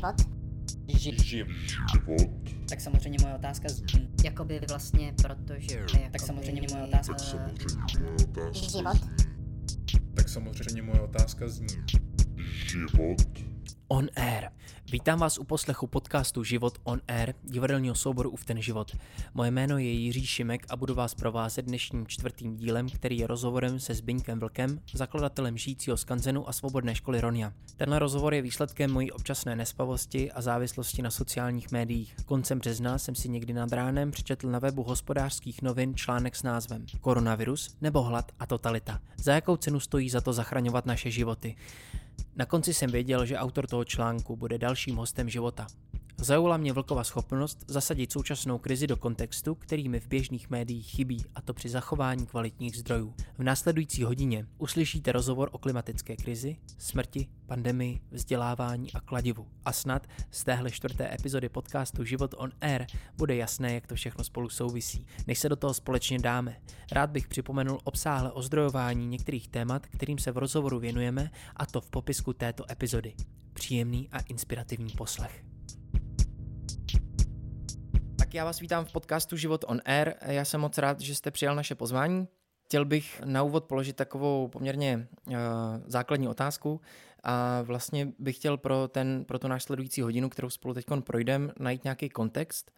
Život. Ži- Život. tak samozřejmě moje otázka z... Jakoby vlastně, protože... Jakoby, Tak samozřejmě moje otázka... Tak samozřejmě moje otázka Život. Tak samozřejmě moje otázka zní. Život. On Air. Vítám vás u poslechu podcastu Život on Air, divadelního souboru Uf ten život. Moje jméno je Jiří Šimek a budu vás provázet dnešním čtvrtým dílem, který je rozhovorem se Zbyňkem Vlkem, zakladatelem žijícího skanzenu a svobodné školy Ronia. Tenhle rozhovor je výsledkem mojí občasné nespavosti a závislosti na sociálních médiích. Koncem března jsem si někdy nad ránem přečetl na webu hospodářských novin článek s názvem Koronavirus nebo hlad a totalita. Za jakou cenu stojí za to zachraňovat naše životy? Na konci jsem věděl, že autor toho článku bude dalším hostem života. Zaujala mě Vlkova schopnost zasadit současnou krizi do kontextu, který mi v běžných médiích chybí, a to při zachování kvalitních zdrojů. V následující hodině uslyšíte rozhovor o klimatické krizi, smrti, pandemii, vzdělávání a kladivu. A snad z téhle čtvrté epizody podcastu Život on Air bude jasné, jak to všechno spolu souvisí. Než se do toho společně dáme, rád bych připomenul obsáhle ozdrojování některých témat, kterým se v rozhovoru věnujeme, a to v popisku této epizody. Příjemný a inspirativní poslech. Tak já vás vítám v podcastu Život on Air. Já jsem moc rád, že jste přijal naše pozvání. Chtěl bych na úvod položit takovou poměrně uh, základní otázku a vlastně bych chtěl pro, ten, pro tu náš sledující hodinu, kterou spolu teď projdeme, najít nějaký kontext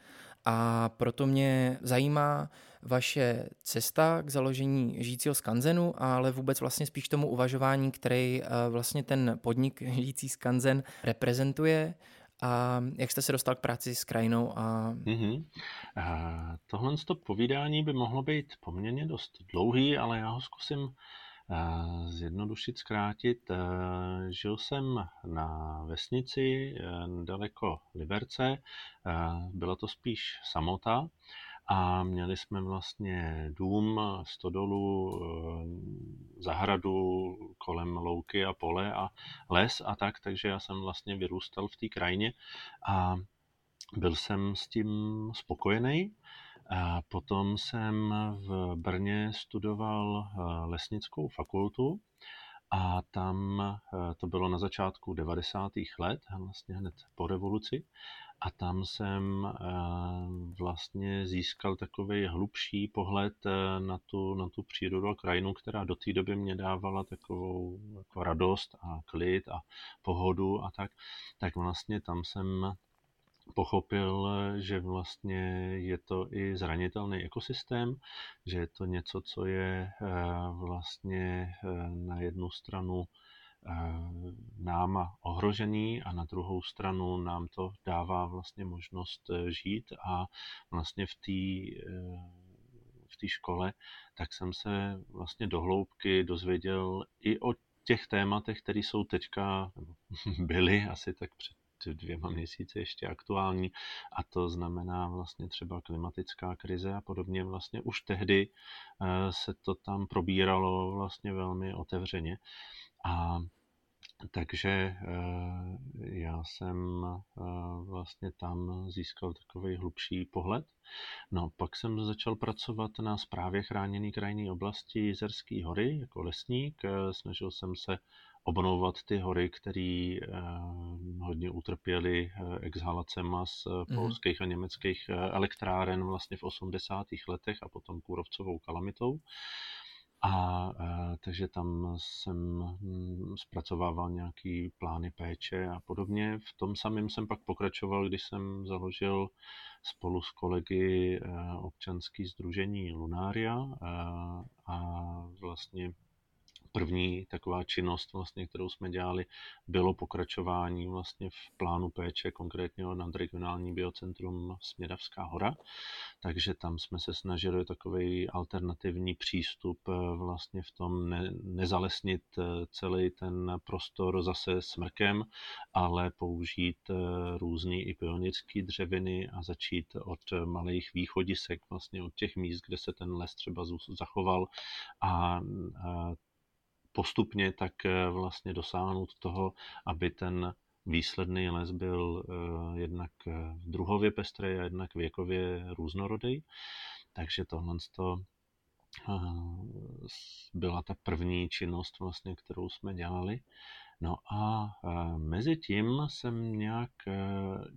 a proto mě zajímá vaše cesta k založení žijícího skanzenu, ale vůbec vlastně spíš tomu uvažování, který uh, vlastně ten podnik žijící skanzen reprezentuje a jak jste se dostal k práci s krajinou a Mm-hmm. Uh, tohle to povídání by mohlo být poměrně dost dlouhý, ale já ho zkusím uh, zjednodušit, zkrátit. Uh, žil jsem na vesnici uh, nedaleko Liberce, byla to spíš samota a měli jsme vlastně dům, stodolu, zahradu kolem louky a pole a les a tak, takže já jsem vlastně vyrůstal v té krajině a byl jsem s tím spokojený. A potom jsem v Brně studoval lesnickou fakultu a tam to bylo na začátku 90. let, vlastně hned po revoluci. A tam jsem vlastně získal takový hlubší pohled na tu, na tu přírodu a krajinu, která do té doby mě dávala takovou jako radost a klid a pohodu a tak. Tak vlastně tam jsem pochopil, že vlastně je to i zranitelný ekosystém, že je to něco, co je vlastně na jednu stranu náma ohrožený a na druhou stranu nám to dává vlastně možnost žít a vlastně v té v té škole, tak jsem se vlastně dohloubky dozvěděl i o těch tématech, které jsou teďka, nebo byly asi tak před dvěma měsíci ještě aktuální a to znamená vlastně třeba klimatická krize a podobně. Vlastně už tehdy se to tam probíralo vlastně velmi otevřeně. A takže já jsem vlastně tam získal takový hlubší pohled. No, pak jsem začal pracovat na správě chráněné krajinné oblasti Jizerské hory jako lesník. Snažil jsem se obnovovat ty hory, které hodně utrpěly exhalacema z polských a německých elektráren vlastně v 80. letech a potom kůrovcovou kalamitou. A takže tam jsem zpracovával nějaký plány péče a podobně. V tom samém jsem pak pokračoval, když jsem založil spolu s kolegy občanský združení Lunária a vlastně první taková činnost, vlastně, kterou jsme dělali, bylo pokračování vlastně v plánu péče, konkrétně nad regionální biocentrum Smědavská hora. Takže tam jsme se snažili takový alternativní přístup vlastně v tom ne, nezalesnit celý ten prostor zase smrkem, ale použít různé i pionýrské dřeviny a začít od malých východisek, vlastně od těch míst, kde se ten les třeba zachoval a, a postupně tak vlastně dosáhnout toho, aby ten výsledný les byl jednak druhově pestrý a jednak věkově různorodý. Takže tohle to byla ta první činnost, vlastně, kterou jsme dělali. No a eh, mezi tím jsem nějak eh,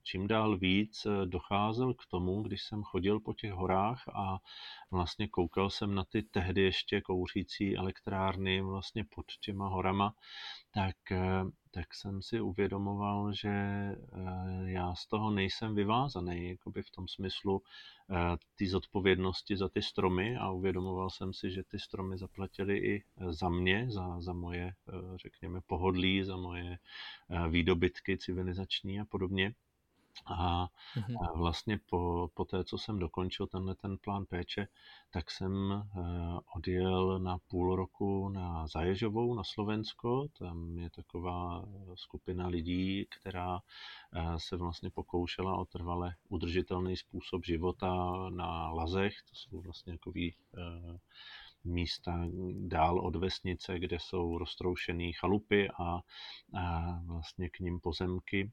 čím dál víc docházel k tomu, když jsem chodil po těch horách a vlastně koukal jsem na ty tehdy ještě kouřící elektrárny vlastně pod těma horama, tak tak jsem si uvědomoval, že eh, já z toho nejsem vyvázaný, jakoby v tom smyslu eh, ty zodpovědnosti za ty stromy a uvědomoval jsem si, že ty stromy zaplatili i eh, za mě, za, za moje, řekněme, pohodlí, za moje výdobytky civilizační a podobně. A, mm-hmm. a vlastně po, po té, co jsem dokončil tenhle ten plán péče, tak jsem uh, odjel na půl roku na Zaježovou na Slovensko. Tam je taková skupina lidí, která uh, se vlastně pokoušela o trvale udržitelný způsob života na lazech. To jsou vlastně takový místa dál od vesnice, kde jsou roztroušené chalupy a, a vlastně k ním pozemky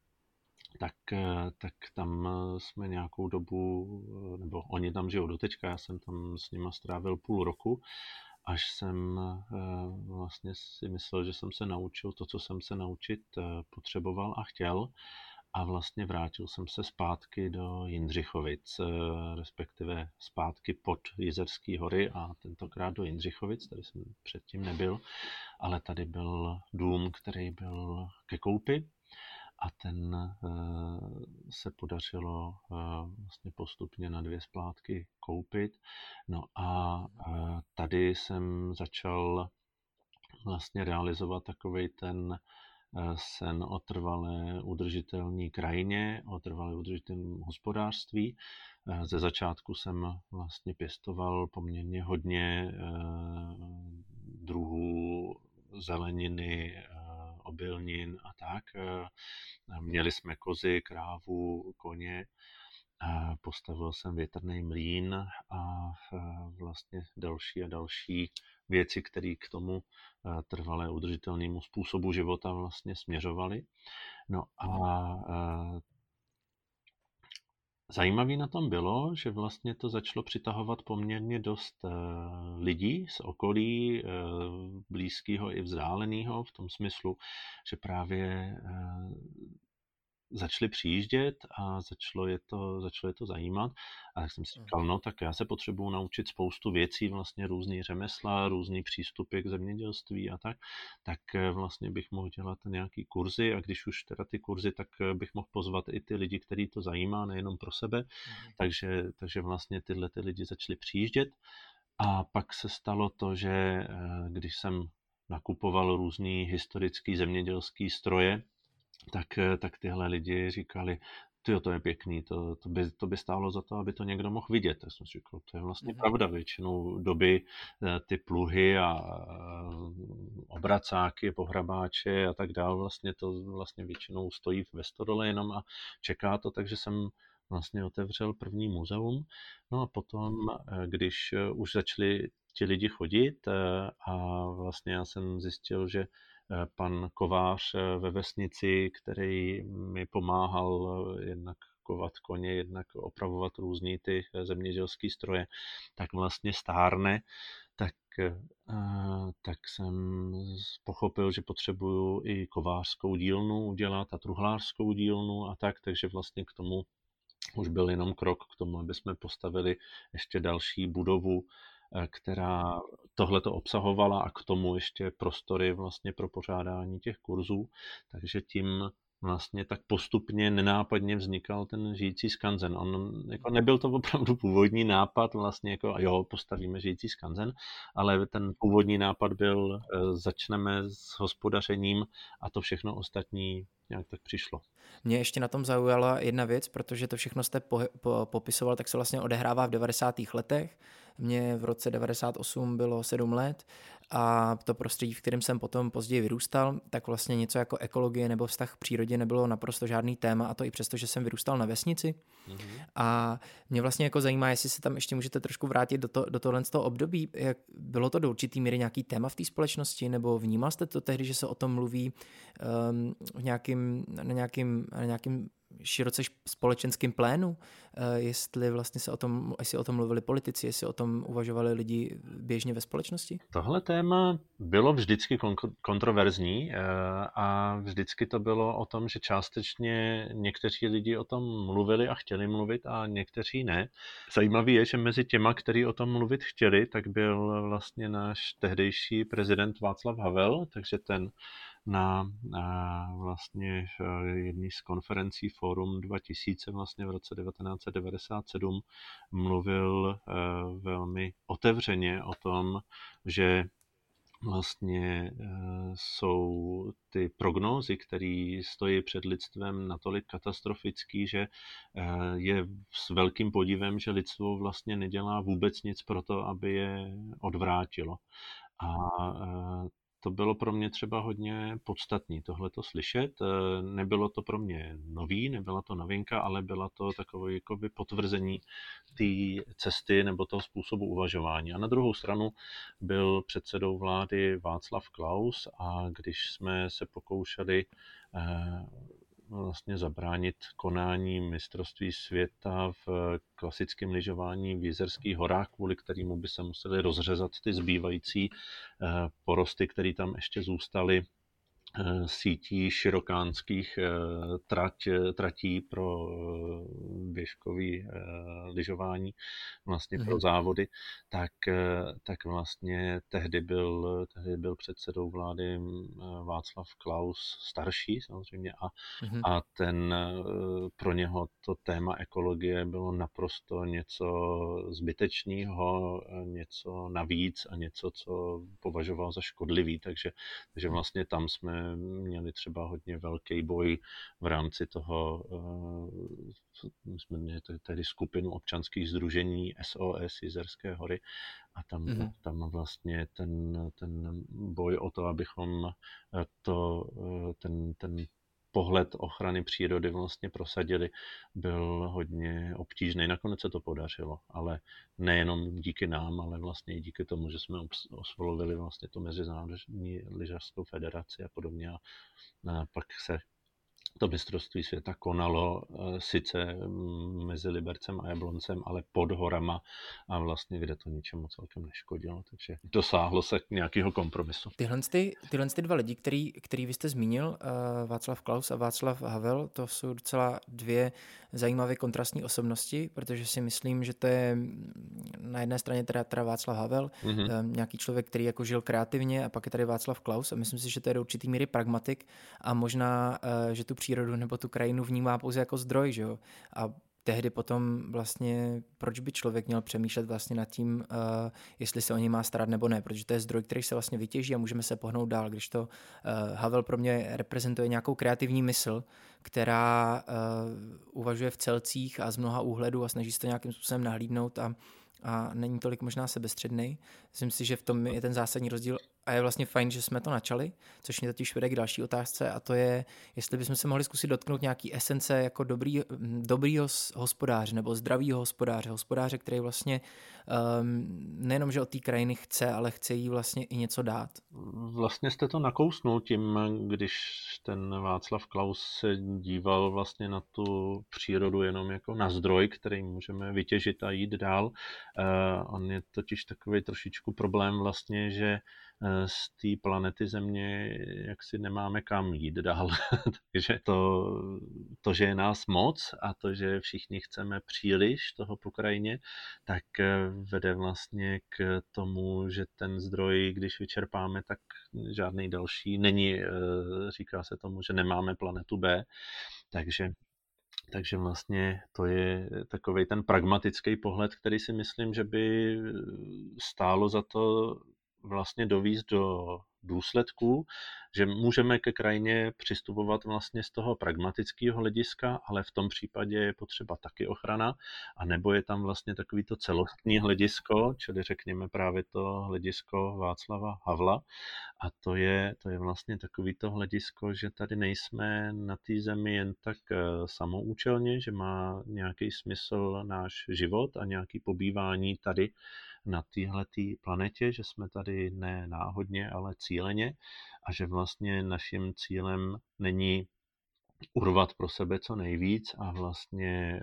tak, eh, tak tam eh, jsme nějakou dobu, eh, nebo oni tam žijou doteďka, já jsem tam s nima strávil půl roku, až jsem vlastně si myslel, že jsem se naučil to, co jsem se naučit potřeboval a chtěl. A vlastně vrátil jsem se zpátky do Jindřichovic, respektive zpátky pod Jizerský hory a tentokrát do Jindřichovic, tady jsem předtím nebyl, ale tady byl dům, který byl ke koupi a ten eh, se podařilo eh, vlastně postupně na dvě splátky koupit. No a eh, tady jsem začal vlastně realizovat takový ten sen o trvalé udržitelné krajině, o trvalé udržitelném hospodářství. Ze začátku jsem vlastně pěstoval poměrně hodně druhů zeleniny, obilnin a tak. Měli jsme kozy, krávu, koně, postavil jsem větrný mlín a vlastně další a další věci, které k tomu trvalé udržitelnému způsobu života vlastně směřovaly. No a Zajímavé na tom bylo, že vlastně to začalo přitahovat poměrně dost lidí z okolí, blízkého i vzdáleného, v tom smyslu, že právě začali přijíždět a začalo je to, začalo je to zajímat. A tak jsem si hmm. říkal, no tak já se potřebuju naučit spoustu věcí, vlastně různý řemesla, různý přístupy k zemědělství a tak, tak eh, vlastně bych mohl dělat nějaký kurzy a když už teda ty kurzy, tak eh, bych mohl pozvat i ty lidi, který to zajímá, nejenom pro sebe. Mm. Takže, takže vlastně tyhle ty lidi začali přijíždět. A pak se stalo to, že eh, když jsem nakupoval různý historický zemědělský stroje, tak, eh, tak tyhle lidi říkali, ty to je pěkný, to, to, by, to by stálo za to, aby to někdo mohl vidět. Tak jsem říkal, to je vlastně mm-hmm. pravda, většinou doby eh, ty pluhy a obracáky, pohrabáče a tak dále, vlastně to vlastně většinou stojí ve stodole jenom a čeká to, takže jsem vlastně otevřel první muzeum. No a potom, eh, když už začali ti lidi chodit a vlastně já jsem zjistil, že Eh, pan kovář eh, ve vesnici, který mi pomáhal eh, jednak kovat koně, jednak opravovat různý ty zemědělské stroje, tak vlastně stárne, tak, tak jsem pochopil, že potřebuju i kovářskou dílnu udělat a truhlářskou dílnu a tak, takže vlastně k tomu už byl jenom krok k tomu, aby jsme postavili ještě další budovu Eh, která tohle to obsahovala a k tomu ještě prostory vlastně pro pořádání těch kurzů. Takže tím vlastně tak postupně nenápadně vznikal ten žijící skanzen. On jako nebyl to opravdu původní nápad, vlastně jako jo, postavíme žijící skanzen, ale ten původní nápad byl, eh, začneme s hospodařením a to všechno ostatní nějak tak přišlo. Mě ještě na tom zaujala jedna věc, protože to všechno jste po, po, popisoval, tak se vlastně odehrává v 90. letech. Mně v roce 98 bylo 7 let a to prostředí, v kterém jsem potom později vyrůstal, tak vlastně něco jako ekologie nebo vztah k přírodě nebylo naprosto žádný téma a to i přesto, že jsem vyrůstal na vesnici. Mm-hmm. A mě vlastně jako zajímá, jestli se tam ještě můžete trošku vrátit do, to, do tohle z toho období. Jak, bylo to do určitý míry nějaký téma v té společnosti nebo vnímal jste to tehdy, že se o tom mluví um, v nějakým, na nějakým, na nějakým široce společenském plénu, eh, jestli vlastně se o tom, jestli o tom mluvili politici, jestli o tom uvažovali lidi běžně ve společnosti? Tohle téma bylo vždycky kontroverzní eh, a vždycky to bylo o tom, že částečně někteří lidi o tom mluvili a chtěli mluvit a někteří ne. Zajímavé je, že mezi těma, kteří o tom mluvit chtěli, tak byl vlastně náš tehdejší prezident Václav Havel, takže ten na, vlastně jedné z konferencí Forum 2000 vlastně v roce 1997 mluvil eh, velmi otevřeně o tom, že vlastně eh, jsou ty prognózy, které stojí před lidstvem natolik katastrofický, že eh, je s velkým podívem, že lidstvo vlastně nedělá vůbec nic pro to, aby je odvrátilo. A to bylo pro mě třeba hodně podstatný tohle to slyšet. Eh, nebylo to pro mě nový, nebyla to novinka, ale byla to takové jakoby potvrzení té cesty nebo toho způsobu uvažování. A na druhou stranu byl předsedou vlády Václav Klaus a když jsme se pokoušeli eh, vlastně zabránit konání mistrovství světa v klasickém lyžování v Jizerských horách, kvůli kterému by se museli rozřezat ty zbývající eh, porosty, které tam ještě zůstaly. Eh, sítí širokánských eh, trať, tratí pro eh, běžkový lyžování, vlastně pro mhm. závody, tak, tak vlastně tehdy byl, tehdy byl předsedou vlády Václav Klaus starší samozřejmě a, mm-hmm. a ten pro něho to téma ekologie bylo naprosto něco zbytečného, něco navíc a něco, co považoval za škodlivý, takže, takže mhm. vlastně tam jsme měli třeba hodně velký boj v rámci toho, eh, my jsme měli tady skupinu občanských združení SOS Jizerské hory a tam, mm-hmm. tam vlastně ten, ten boj o to, abychom eh, to, eh, ten, ten pohled ochrany přírody vlastně prosadili, byl hodně obtížný. Nakonec se to podařilo, ale nejenom díky nám, ale vlastně i díky tomu, že jsme osvolovili vlastně tu Mezinárodní lyžařskou federaci a podobně a pak se to mistrovství světa konalo eh, sice mm, mezi Libercem a Jabloncem, ale pod horama a vlastně kde to ničemu celkem neškodilo, takže dosáhlo se nějakého kompromisu. Tyhle, ty, tyhle ty dva lidi, který, který vy jste zmínil, eh, Václav Klaus a Václav Havel, to jsou docela dvě zajímavé kontrastní osobnosti, protože si myslím, že to je mm, na jedné straně teda, teda Václav Havel, mm-hmm. nějaký člověk, který jako žil kreativně a pak je tady Václav Klaus a myslím si, že to je do určitý míry pragmatik a možná, že tu přírodu nebo tu krajinu vnímá pouze jako zdroj, že jo? A tehdy potom vlastně, proč by člověk měl přemýšlet vlastně nad tím, uh, jestli se o něj má starat nebo ne, protože to je zdroj, který se vlastně vytěží a můžeme se pohnout dál, když to uh, Havel pro mě reprezentuje nějakou kreativní mysl, která uh, uvažuje v celcích a z mnoha úhledů a snaží se to nějakým způsobem nahlídnout a a není tolik možná sebestředný. Myslím si, že v tom je ten zásadní rozdíl a je vlastně fajn, že jsme to načali, což mě totiž vede k další otázce a to je, jestli bychom se mohli zkusit dotknout nějaký esence jako dobrý, dobrýho hospodáře nebo zdravýho hospodáře, hospodáře, který vlastně um, nejenom, že od té krajiny chce, ale chce jí vlastně i něco dát. Vlastně jste to nakousnul tím, když ten Václav Klaus se díval vlastně na tu přírodu jenom jako na zdroj, který můžeme vytěžit a jít dál. Uh, on je totiž takový trošičku problém vlastně, že z té planety Země jak si nemáme kam jít dál. Takže to, to, že je nás moc a to, že všichni chceme příliš toho po krajině, tak eh, vede vlastně k tomu, že ten zdroj, když vyčerpáme, tak žádný další není. Eh, říká se tomu, že nemáme planetu B. Takže takže vlastně to je takový ten pragmatický pohled, který si myslím, že by stálo za to vlastně dovízt do důsledků, že můžeme ke krajině přistupovat vlastně z toho pragmatického hlediska, ale v tom případě je potřeba taky ochrana, a nebo je tam vlastně takový to celostní hledisko, čili řekněme právě to hledisko Václava Havla, a to je, to je vlastně takový to hledisko, že tady nejsme na té zemi jen tak eh, samoučelně, že má nějaký smysl náš život a nějaký pobývání tady na téhle planetě, že jsme tady ne náhodně, ale cíleně a že vlastně naším cílem není urvat pro sebe co nejvíc a vlastně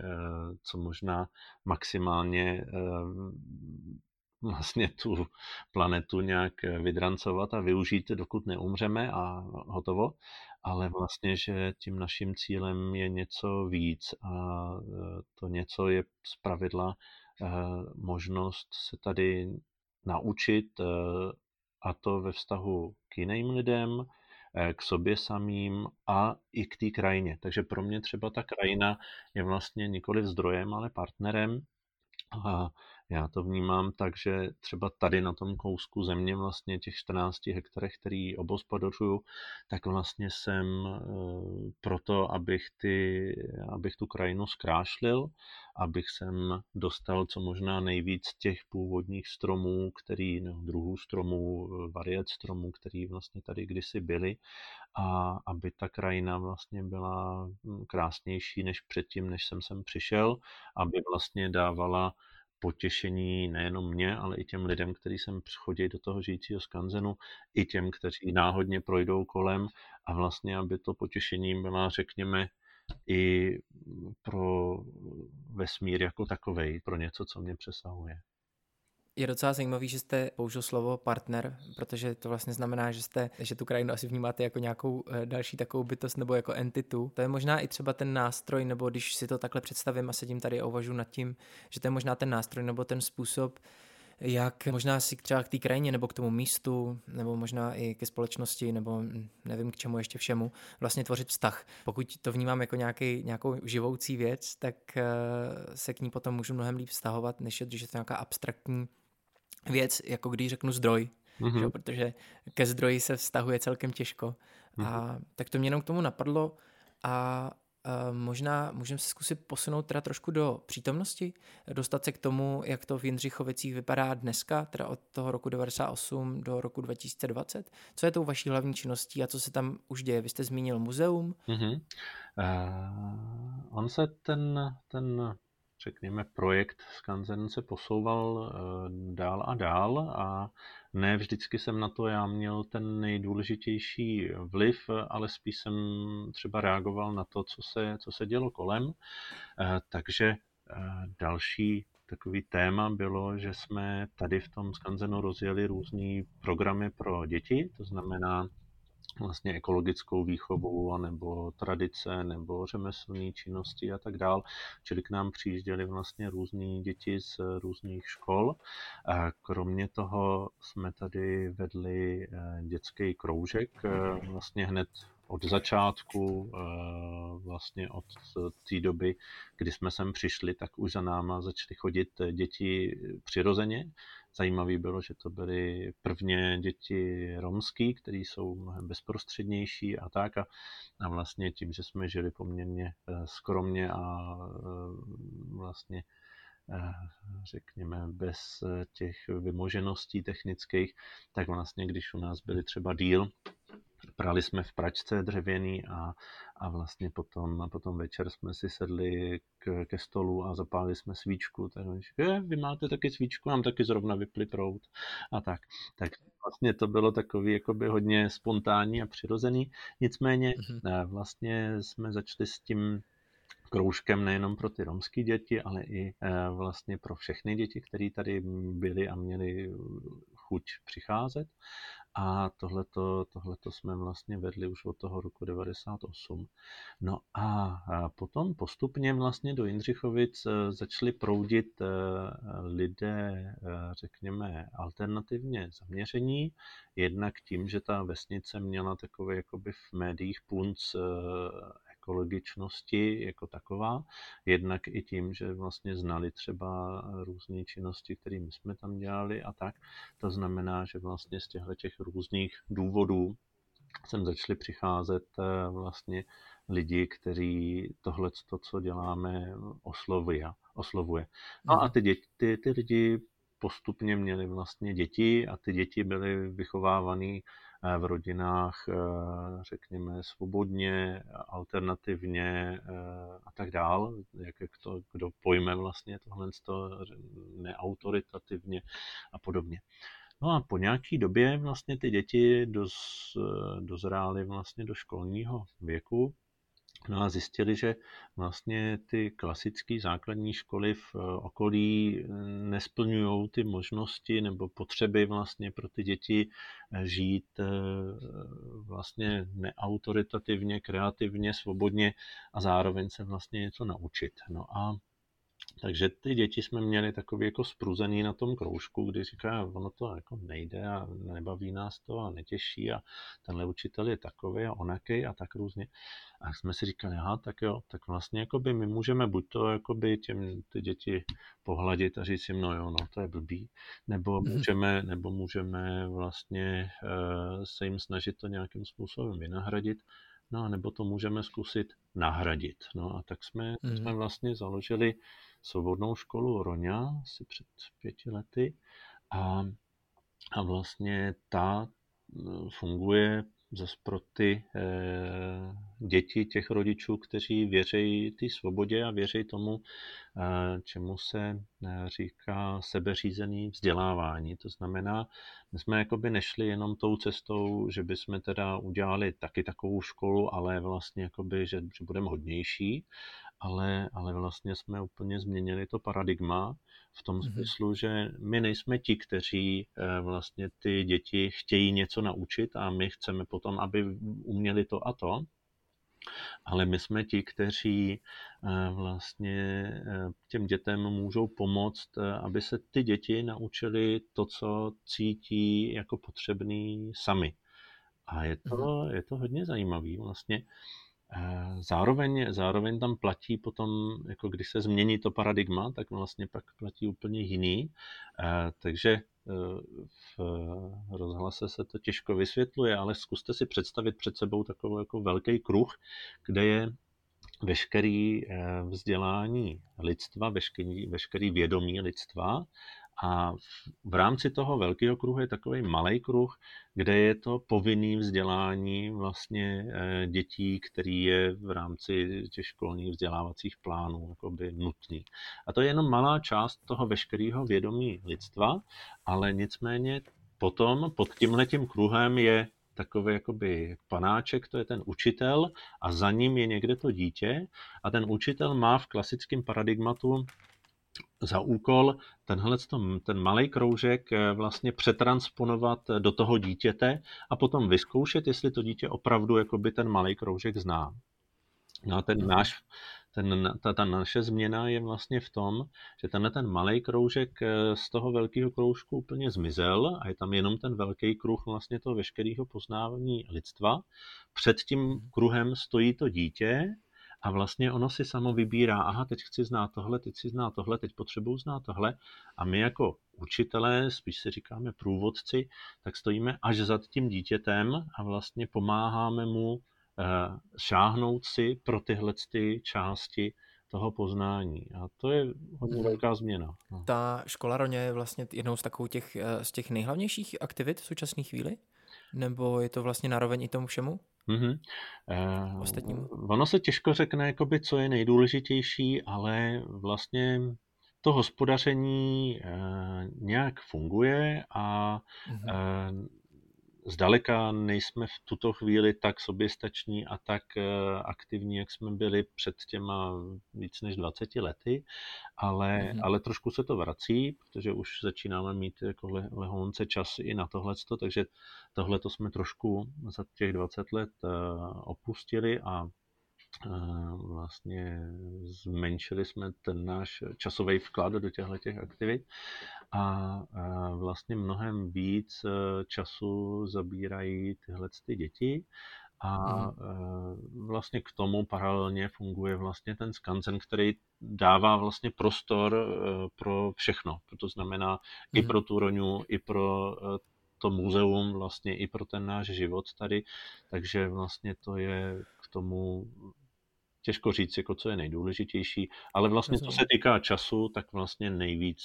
co možná maximálně vlastně tu planetu nějak vydrancovat a využít, dokud neumřeme a hotovo, ale vlastně, že tím naším cílem je něco víc a to něco je zpravidla možnost se tady naučit a to ve vztahu k jiným lidem, Eh, k sobě samým a i k té krajině. Takže pro mě třeba ta krajina je vlastně nikoli zdrojem, ale partnerem. A já to vnímám tak, že třeba tady na tom kousku země, vlastně těch 14 hektarech, který obospodařuju, tak vlastně jsem eh, proto, abych, ty, abych tu krajinu zkrášlil, abych sem dostal co možná nejvíc těch původních stromů, který, no, druhů stromů, variet stromů, který vlastně tady kdysi byly a aby ta krajina vlastně byla hm, krásnější než předtím, než jsem sem přišel, aby vlastně dávala potěšení nejenom mě, ale i těm lidem, kteří sem chodí do toho žijícího skanzenu, i těm, kteří náhodně projdou kolem a vlastně, aby to potěšení byla, řekněme, i pro vesmír jako takovej, pro něco, co mě přesahuje. Je docela zajímavý, že jste použil slovo partner, protože to vlastně znamená, že jste, že tu krajinu asi vnímáte jako nějakou eh, další takovou bytost nebo jako entitu. To je možná i třeba ten nástroj, nebo když si to takhle představím a sedím tady a uvažuji nad tím, že to je možná ten nástroj nebo ten způsob, jak možná si třeba k té krajině nebo k tomu místu, nebo možná i ke společnosti, nebo nevím k čemu ještě všemu, vlastně tvořit vztah. Pokud to vnímám jako nějaký, nějakou živoucí věc, tak eh, se k ní potom můžu mnohem líp vztahovat, než když je to nějaká abstraktní věc, jako když řeknu zdroj, mm-hmm. že? protože ke zdroji se vztahuje celkem těžko. Mm-hmm. A tak to mě jenom k tomu napadlo a Uh, možná můžeme se zkusit posunout teda trošku do přítomnosti, dostat se k tomu, jak to v Jindřichovicích vypadá dneska, teda od toho roku 98 do roku 2020. Co je tou vaší hlavní činností a co se tam už děje? Vy jste zmínil muzeum. Uh-huh. Uh, on se ten, ten řekněme, projekt Skanzen se posouval eh, dál a dál a ne vždycky jsem na to já měl ten nejdůležitější vliv, ale spíš jsem třeba reagoval na to, co se, co se dělo kolem. Eh, takže eh, další takový téma bylo, že jsme tady v tom Skanzenu rozjeli různé programy pro děti, to znamená vlastně ekologickou výchovu, nebo tradice, nebo řemeslné činnosti a tak dál. Čili k nám přijížděli vlastně různí děti z různých škol. Kromě toho jsme tady vedli eh, dětský kroužek eh, vlastně hned od začátku, eh, vlastně od té doby, kdy jsme sem přišli, tak už za náma začaly chodit děti přirozeně. Zajímavé bylo, že to byly prvně děti romský, které jsou mnohem bezprostřednější a tak. A, a vlastně tím, že jsme žili poměrně eh, skromně a eh, vlastně řekněme, bez těch vymožeností technických, tak vlastně, když u nás byli třeba díl, prali jsme v pračce dřevěný a, a vlastně potom, potom večer jsme si sedli k, ke stolu a zapálili jsme svíčku. Tak je, vy máte taky svíčku, nám taky zrovna vypli prout a tak. Tak vlastně to bylo takový jakoby hodně spontánní a přirozený. Nicméně mm-hmm. vlastně jsme začali s tím kroužkem nejenom pro ty romské děti, ale i eh, vlastně pro všechny děti, které tady byly a měly chuť přicházet. A tohleto, tohleto jsme vlastně vedli už od toho roku 98. No a potom postupně vlastně do Jindřichovic e, začali proudit e, lidé, e, řekněme, alternativně zaměření. Jednak tím, že ta vesnice měla takový jakoby v médiích punc ekologičnosti jako taková, jednak i tím, že vlastně znali třeba různé činnosti, které my jsme tam dělali a tak. To znamená, že vlastně z těchto těch různých důvodů sem začali přicházet eh, vlastně lidi, kteří tohle, to, co děláme, oslovuje. oslovuje. No a mhm. ty, děti, ty, ty lidi postupně měli vlastně děti a ty děti byly vychovávané v rodinách, eh, řekněme, svobodně, alternativně eh, a tak dál, jak to kdo pojme vlastně tohle neautoritativně a podobně. No a po nějaký době vlastně ty děti doz, dozrály vlastně do školního věku No a zjistili, že vlastně ty klasické základní školy v eh, okolí nesplňují ty možnosti nebo potřeby vlastně pro ty děti eh, žít eh, vlastně neautoritativně, kreativně, svobodně a zároveň se vlastně něco naučit. No a takže ty děti jsme měli takový jako spruzený na tom kroužku, kdy říká, ono to jako nejde a nebaví nás to a netěší a tenhle učitel je takový a onaký a tak různě. A jsme si říkali, aha, tak jo, tak vlastně jakoby my můžeme buď to jakoby těm ty děti pohladit a říct jim, no jo, no to je blbý, nebo mhm. můžeme, nebo můžeme vlastně uh, se jim snažit to nějakým způsobem vynahradit, no a nebo to můžeme zkusit nahradit. No a tak jsme, mm. jsme vlastně založili svobodnou školu Roňa asi před pěti lety a, a vlastně ta funguje zase pro ty e, děti těch rodičů, kteří věří té svobodě a věří tomu, e, čemu se e, říká sebeřízený vzdělávání. To znamená, my jsme jakoby nešli jenom tou cestou, že bychom teda udělali taky takovou školu, ale vlastně jakoby, že, že budeme hodnější, ale, ale vlastně jsme úplně změnili to paradigma v tom mm-hmm. smyslu, že my nejsme ti, kteří eh, vlastně ty děti chtějí něco naučit a my chceme potom, aby uměli to a to, ale my jsme ti, kteří eh, vlastně eh, těm dětem můžou pomoct, aby se ty děti naučili to, co cítí jako potřebný sami. A je to, mm-hmm. je to hodně zajímavý vlastně. Zároveň, zároveň tam platí potom, jako když se změní to paradigma, tak vlastně pak platí úplně jiný. Takže e, v rozhlase se to těžko vysvětluje, ale zkuste si představit před sebou takový jako velký kruh, kde je veškerý vzdělání lidstva, veškerý, veškerý vědomí lidstva a v rámci toho velkého kruhu je takový malý kruh, kde je to povinný vzdělání vlastně eh, dětí, který je v rámci těch školních vzdělávacích plánů jakoby nutný. A to je jenom malá část toho veškerého vědomí lidstva, ale nicméně potom pod tímhletím kruhem je takový jakoby panáček, to je ten učitel a za ním je někde to dítě a ten učitel má v klasickém paradigmatu za úkol tenhle ten malý kroužek eh, vlastně přetransponovat do toho dítěte a potom vyzkoušet, jestli to dítě opravdu jakoby ten malý kroužek zná. No a ten mhm. náš, ten, ta, ta naše změna je vlastně v tom, že tenhle ten malý kroužek eh, z toho velkého kroužku úplně zmizel a je tam jenom ten velký kruh vlastně toho veškerého poznávání lidstva. Před tím kruhem stojí to dítě a vlastně ono si samo vybírá, aha, teď chci znát tohle, teď si zná tohle, teď potřebuju znát tohle. A my jako učitelé, spíš si říkáme průvodci, tak stojíme až za tím dítětem a vlastně pomáháme mu eh, šáhnout si pro tyhle ty části toho poznání. A to je hodně mhm. velká změna. No. Ta škola Roně je vlastně jednou z takových těch, eh, z těch nejhlavnějších aktivit v současné chvíli? Nebo je to vlastně naroveň i tomu všemu? Mm-hmm. Uh, Ostatnímu? Ono se těžko řekne, jakoby, co je nejdůležitější, ale vlastně to hospodaření uh, nějak funguje a mm-hmm. uh, zdaleka nejsme v tuto chvíli tak soběstační a tak eh, aktivní, jak jsme byli před těma víc než 20 lety, ale, mm-hmm. ale trošku se to vrací, protože už začínáme mít jako le, lehonce čas i na tohleto, takže tohle to jsme trošku za těch 20 let eh, opustili a vlastně zmenšili jsme ten náš časový vklad do těchto těch aktivit a vlastně mnohem víc e, času zabírají tyhle ty děti a mm. vlastně k tomu paralelně funguje vlastně ten skanzen, který dává vlastně prostor e, pro všechno. To znamená mm. i pro tu roňu, i pro to muzeum, vlastně i pro ten náš život tady. Takže vlastně to je k tomu těžko říct, jako co je nejdůležitější, ale vlastně co se týká času, tak vlastně nejvíc,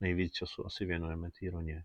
nejvíc času asi věnujeme té roně.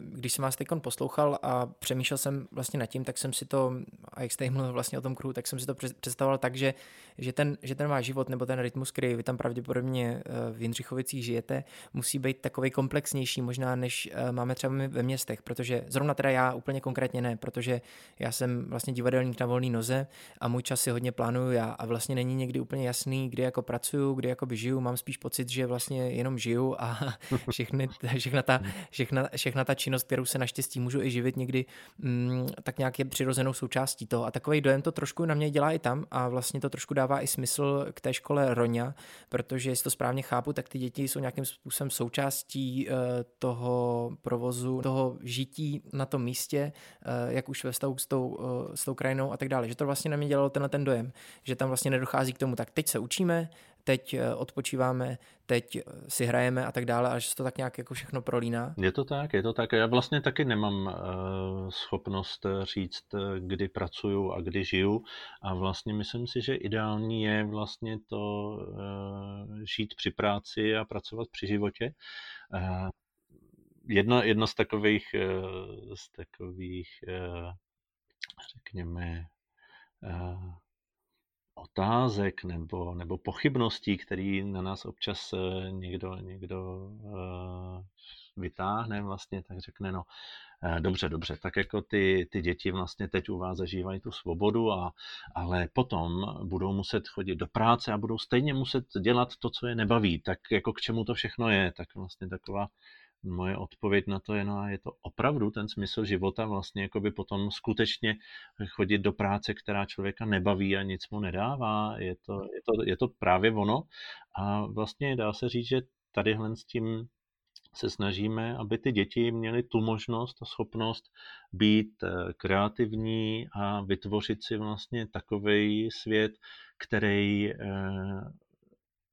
Když jsem vás teď poslouchal a přemýšlel jsem vlastně nad tím, tak jsem si to, a jak jste mluvil vlastně o tom kruhu, tak jsem si to představoval tak, že, že, ten, že ten váš život nebo ten rytmus, který vy tam pravděpodobně eh, v Jindřichovicích žijete, musí být takový komplexnější možná, než eh, máme třeba my ve městech, protože zrovna teda já úplně konkrétně ne, protože já jsem vlastně divadelník na volné noze a můj čas si hodně plánuju já a vlastně není někdy úplně jasný, kdy jako pracuju, kdy jako žiju, mám spíš pocit, že vlastně jenom žiju a všechny, všechna, ta, všechna, všechna ta činnost, kterou se naštěstí můžu i živit někdy, mm, tak nějak je přirozenou součástí toho. A takový dojem to trošku na mě dělá i tam a vlastně to trošku dává i smysl k té škole Roňa, protože jestli to správně chápu, tak ty děti jsou nějakým způsobem součástí uh, toho provozu, toho žití na tom místě, uh, jak už ve vztahu s tou, uh, s tou krajinou a tak dále. Že to vlastně na mě dělalo tenhle ten dojem, že tam vlastně nedochází k tomu, tak teď se učíme, teď eh, odpočíváme, teď eh, si hrajeme a tak dále, a že se to tak nějak jako všechno prolíná? Je to tak, je to tak. Já vlastně taky nemám uh, schopnost říct, kdy pracuju a kdy žiju a vlastně myslím si, že ideální je vlastně to žít při práci a pracovat při životě. Jedno, jedno z takových, z takových řekněme, otázek nebo, nebo pochybností, které na nás občas eh, někdo, někdo uh, vytáhne vlastně, tak řekne, no uh, dobře, dobře, tak jako ty, ty děti vlastně teď u vás zažívají tu svobodu, a, ale potom budou muset chodit do práce a budou stejně muset dělat to, co je nebaví, tak jako k čemu to všechno je, tak vlastně taková moje odpověď na to je, no a je to opravdu ten smysl života vlastně jako by potom skutečně chodit do práce, která člověka nebaví a nic mu nedává, je to, je to, je to právě ono. A vlastně dá se říct, že tadyhle s tím se snažíme, aby ty děti měly tu možnost a schopnost být eh, kreativní a vytvořit si vlastně takový svět, který eh,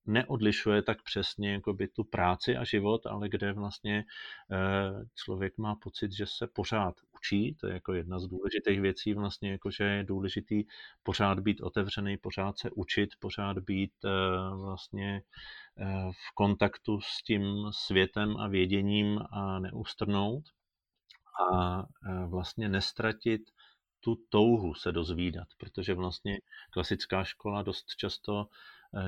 neodlišuje tak přesně jakoby tu práci a život, ale kde vlastně eh, člověk má pocit, že se pořád učí, to je jako jedna z důležitých věcí vlastně, jako že je důležitý pořád být otevřený, pořád se učit, pořád být eh, vlastně eh, v kontaktu s tím světem a věděním a neustrnout. A vlastně nestratit tu touhu se dozvídat, protože vlastně klasická škola dost často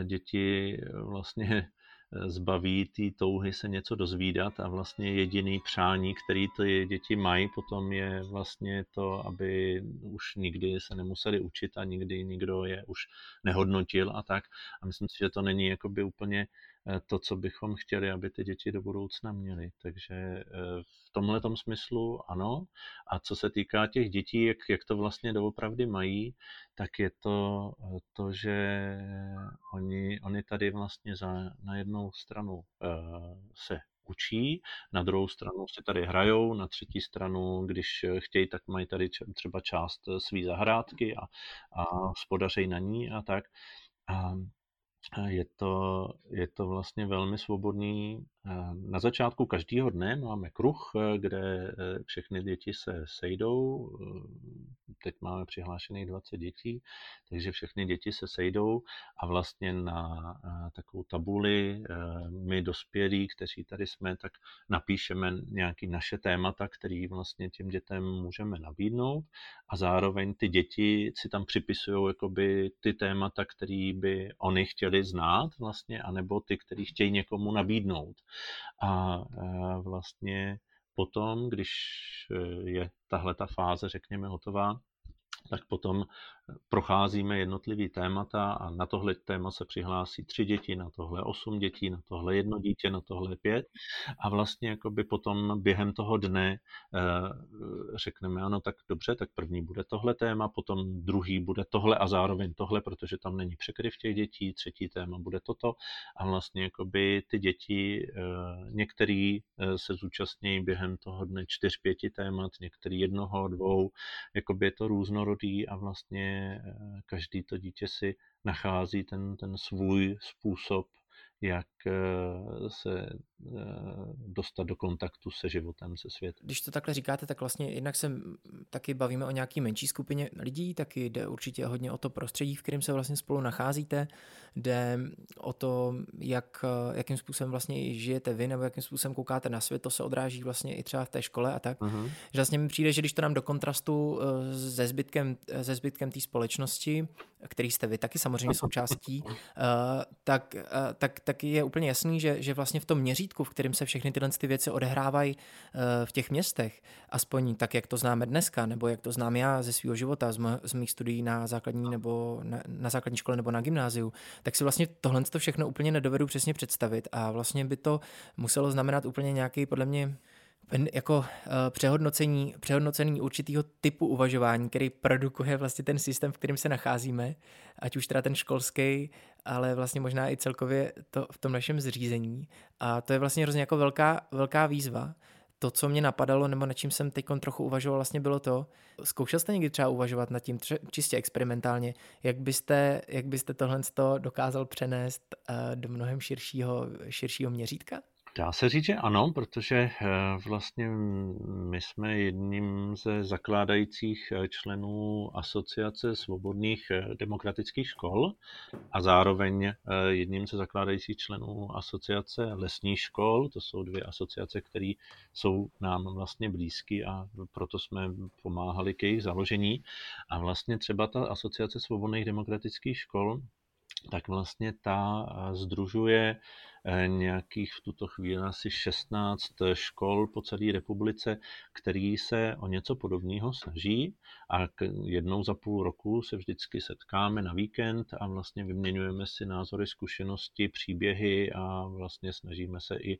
děti eh, vlastně eh, zbaví té touhy se něco dozvídat a vlastně jediný přání, který ty děti mají potom je vlastně to, aby už nikdy se nemuseli učit a nikdy nikdo je už nehodnotil a tak. A myslím si, že to není jakoby úplně Eh, to, co bychom chtěli, aby ty děti do budoucna měly. Takže eh, v tomhle smyslu ano. A co se týká těch dětí, jak, jak to vlastně doopravdy mají, tak je to eh, to, že oni, oni tady vlastně za, na jednou stranu se učí, na druhou stranu si tady hrajou, na třetí stranu, když chtějí, tak mají tady třeba část své zahrádky a, a spodařejí na ní a tak. A je to, je to vlastně velmi svobodný. Na začátku každého dne máme kruh, kde eh, všechny děti se sejdou. Teď máme přihlášených 20 dětí, takže všechny děti se sejdou a vlastně na takovou tabuli my dospělí, kteří tady jsme, tak napíšeme nějaké naše témata, které vlastně těm dětem můžeme nabídnout a zároveň ty děti si tam připisují ty témata, které by oni chtěli znát vlastně, anebo ty, které chtějí někomu nabídnout. A vlastně potom, když e, je tahle ta fáze, řekněme, hotová, tak potom procházíme jednotlivý témata a na tohle téma se přihlásí tři děti, na tohle osm dětí, na tohle jedno dítě, na tohle pět. A vlastně jakoby potom během toho dne eh, řekneme, ano, tak dobře, tak první bude tohle téma, potom druhý bude tohle a zároveň tohle, protože tam není překryv těch dětí, třetí téma bude toto. A vlastně jakoby ty děti, eh, některý eh, se zúčastní během toho dne čtyř, pěti témat, některý jednoho, dvou, jakoby je to různorodý a vlastně Každý to dítě si nachází ten, ten svůj způsob, jak eh, se dostat do kontaktu se životem, se světem. Když to takhle říkáte, tak vlastně jednak se taky bavíme o nějaký menší skupině lidí, taky jde určitě hodně o to prostředí, v kterém se vlastně spolu nacházíte, jde o to, jak, jakým způsobem vlastně žijete vy, nebo jakým způsobem koukáte na svět, to se odráží vlastně i třeba v té škole a tak. Uh-huh. Že vlastně mi přijde, že když to nám do kontrastu se zbytkem, se zbytkem té společnosti, který jste vy taky samozřejmě součástí, tak, tak, tak je úplně jasný, že, že vlastně v tom měřítku, v kterém se všechny tyhle ty věci odehrávají eh, v těch městech, aspoň tak, jak to známe dneska, nebo jak to znám já ze svého života, z, mých studií na základní nebo na, na základní škole nebo na gymnáziu, tak si vlastně tohle to všechno úplně nedovedu přesně představit a vlastně by to muselo znamenat úplně nějaký, podle mě, jako uh, přehodnocení, přehodnocení určitého typu uvažování, který produkuje vlastně ten systém, v kterém se nacházíme, ať už teda ten školský, ale vlastně možná i celkově to v tom našem zřízení. A to je vlastně hrozně jako velká, velká výzva. To, co mě napadalo, nebo nad čím jsem teď trochu uvažoval, vlastně bylo to, zkoušel jste někdy třeba uvažovat nad tím tře- čistě experimentálně, jak byste, jak byste tohle dokázal přenést uh, do mnohem širšího, širšího měřítka? Dá se říct, že ano, protože eh, vlastně my jsme jedním ze zakládajících eh, členů Asociace svobodných eh, demokratických škol a zároveň jedním ze zakládajících členů Asociace lesních škol. To jsou dvě asociace, které jsou nám vlastně blízky a proto jsme pomáhali k jejich založení. A vlastně třeba ta Asociace svobodných demokratických škol tak vlastně ta združuje Eh, nějakých v tuto chvíli asi 16 škol po celé republice, který se o něco podobného snaží a jednou za půl roku se vždycky setkáme na víkend a vlastně vyměňujeme si názory, zkušenosti, příběhy a vlastně snažíme se i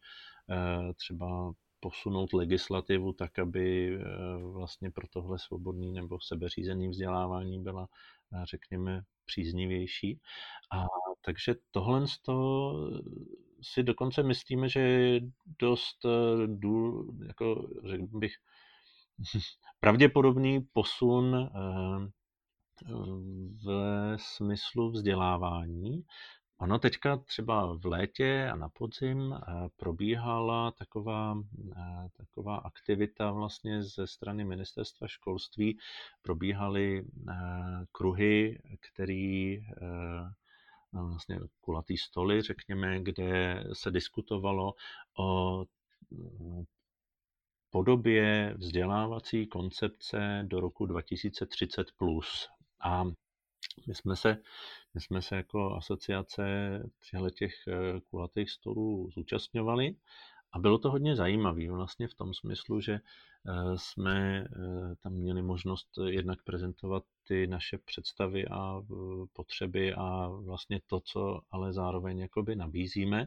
eh, třeba posunout legislativu tak, aby eh, vlastně pro tohle svobodný nebo sebeřízený vzdělávání byla, řekněme, příznivější. A takže tohle si dokonce myslíme, že je dost eh, důl, jako řekl bych, pravděpodobný posun eh, v smyslu vzdělávání. Ono teďka třeba v létě a na podzim eh, probíhala taková, taková aktivita vlastně ze strany ministerstva školství. Probíhaly kruhy, které vlastně kulatý stoly, řekněme, kde se diskutovalo o mm, podobě vzdělávací koncepce do roku 2030+. Plus. A my jsme se, my jsme se jako asociace těchto těch eh, kulatých stolů zúčastňovali a bylo to hodně zajímavé vlastně v tom smyslu, že eh, jsme eh, tam měli možnost jednak prezentovat ty naše představy a potřeby a vlastně to, co ale zároveň jakoby nabízíme.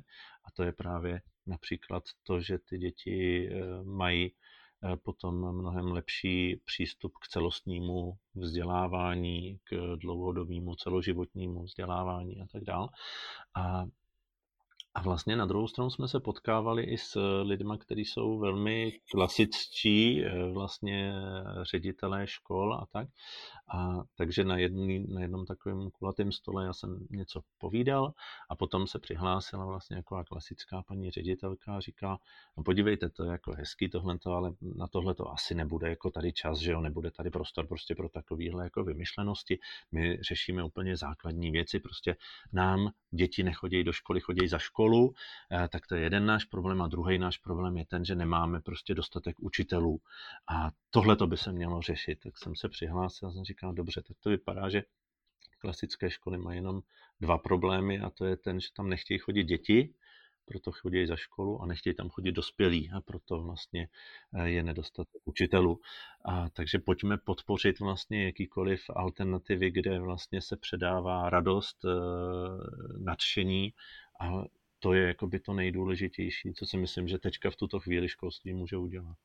A to je právě například to, že ty děti mají potom mnohem lepší přístup k celostnímu vzdělávání, k dlouhodobému celoživotnímu vzdělávání a tak dále. A a vlastně na druhou stranu jsme se potkávali i s lidmi, kteří jsou velmi klasičtí, eh, vlastně ředitelé škol a tak. A takže na, jedný, na jednom takovém kulatém stole já jsem něco povídal a potom se přihlásila vlastně jako klasická paní ředitelka a říká, no podívejte, to je jako hezký tohle, ale na tohle to asi nebude jako tady čas, že jo, nebude tady prostor prostě pro takovéhle jako vymyšlenosti. My řešíme úplně základní věci, prostě nám děti nechodí do školy, chodí za školu, eh, tak to je jeden náš problém. A druhý náš problém je ten, že nemáme prostě dostatek učitelů. A tohle to by se mělo řešit. Tak jsem se přihlásil a jsem říkal, dobře, tak to vypadá, že klasické školy mají jenom dva problémy a to je ten, že tam nechtějí chodit děti, proto chodí za školu a nechtějí tam chodit dospělí a proto vlastně eh, je nedostatek učitelů. A takže pojďme podpořit vlastně jakýkoliv alternativy, kde vlastně se předává radost, eh, nadšení a to je jakoby to nejdůležitější, co si myslím, že teďka v tuto chvíli školství může udělat.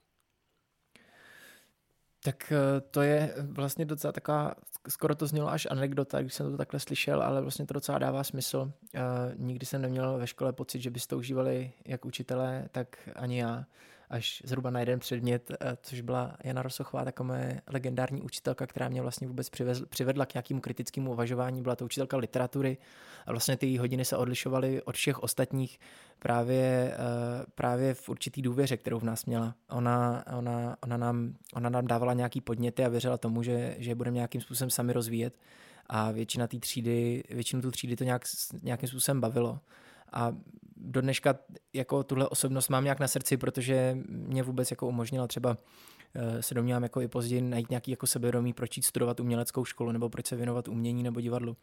Tak eh, to je vlastně docela taková, skoro to znělo až anekdota, když jsem to takhle slyšel, ale vlastně to docela dává smysl. Uh, nikdy jsem neměl ve škole pocit, že byste užívali jak učitelé, tak ani já. Až zhruba na jeden předmět, eh, což byla Jana Rosochová, taková moje legendární učitelka, která mě vlastně vůbec přivezl, přivedla k nějakému kritickému uvažování. Byla to učitelka literatury a vlastně ty hodiny se odlišovaly od všech ostatních právě, eh, právě v určitý důvěře, kterou v nás měla. Ona, ona, ona, nám, ona nám dávala nějaký podněty a věřila tomu, že, že budeme nějakým způsobem sami rozvíjet a většina té třídy, většinu tu třídy to nějak, nějakým způsobem bavilo. A do dneška jako tuhle osobnost mám nějak na srdci, protože mě vůbec jako umožnila třeba eh, se domnívám jako i později najít nějaký jako sebevědomí, proč jít studovat uměleckou školu nebo proč se věnovat umění nebo divadlu.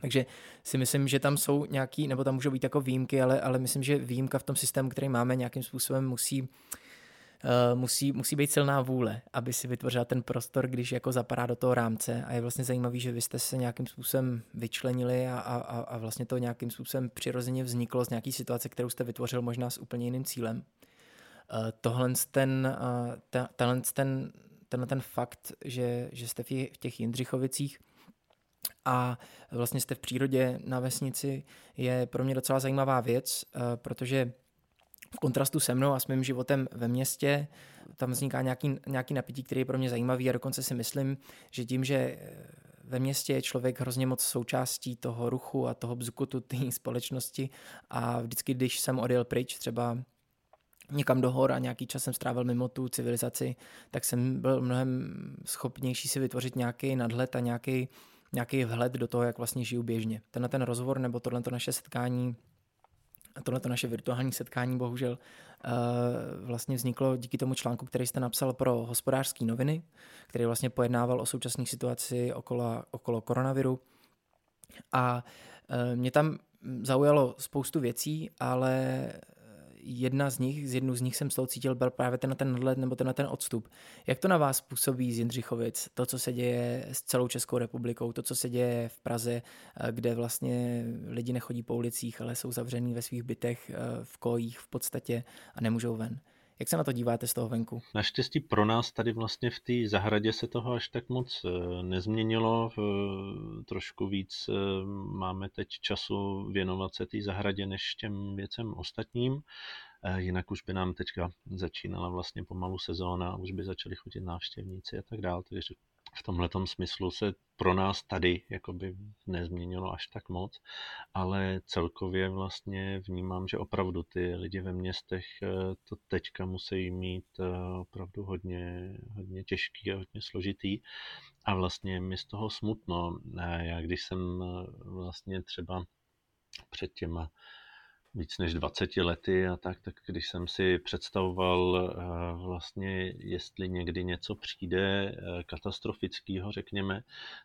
Takže si myslím, že tam jsou nějaký, nebo tam můžou být jako výjimky, ale, ale myslím, že výjimka v tom systému, který máme, nějakým způsobem musí Uh, musí, musí být silná vůle, aby si vytvořila ten prostor, když jako zapadá do toho rámce a je vlastně zajímavý, že vy jste se nějakým způsobem vyčlenili a, a, a vlastně to nějakým způsobem přirozeně vzniklo z nějaký situace, kterou jste vytvořil možná s úplně jiným cílem. Uh, tohle ten, uh, ta, tenhle ten, tenhle ten fakt, že, že jste v těch Jindřichovicích a vlastně jste v přírodě na vesnici, je pro mě docela zajímavá věc, protože v kontrastu se mnou a s mým životem ve městě, tam vzniká nějaký, nějaký napětí, který je pro mě zajímavý a dokonce si myslím, že tím, že ve městě je člověk hrozně moc součástí toho ruchu a toho bzukutu té společnosti a vždycky, když jsem odjel pryč, třeba někam do hor a nějaký čas jsem strávil mimo tu civilizaci, tak jsem byl mnohem schopnější si vytvořit nějaký nadhled a nějaký, nějaký vhled do toho, jak vlastně žiju běžně. Tenhle ten rozhovor nebo tohle naše setkání a tohle naše virtuální setkání bohužel uh, vlastně vzniklo díky tomu článku, který jste napsal pro hospodářské noviny, který vlastně pojednával o současné situaci okolo, okolo koronaviru. A uh, mě tam zaujalo spoustu věcí, ale jedna z nich, z jednu z nich jsem z toho cítil, byl právě ten ten nadhled nebo ten ten odstup. Jak to na vás působí z Jindřichovic, to, co se děje s celou Českou republikou, to, co se děje v Praze, eh, kde vlastně lidi nechodí po ulicích, ale jsou zavřený ve svých bytech, eh, v kojích v podstatě a nemůžou ven. Jak se na to díváte z toho venku? Naštěstí pro nás tady vlastně v té zahradě se toho až tak moc eh, nezměnilo. Trošku víc máme teď času věnovat se té zahradě než těm věcem ostatním. Eh, jinak už by nám teďka začínala vlastně pomalu sezóna, už by začali chodit návštěvníci a tak dále, takže v tomhle smyslu se pro nás tady jakoby nezměnilo až tak moc, ale celkově vlastně vnímám, že opravdu ty lidi ve městech eh, to teďka musí mít eh, opravdu hodně, hodně těžký a hodně složitý a vlastně mi z toho smutno. Já když jsem vlastně třeba před těma víc než 20 lety a tak, tak když jsem si představoval eh, vlastně, jestli někdy něco přijde eh, katastrofického, řekněme,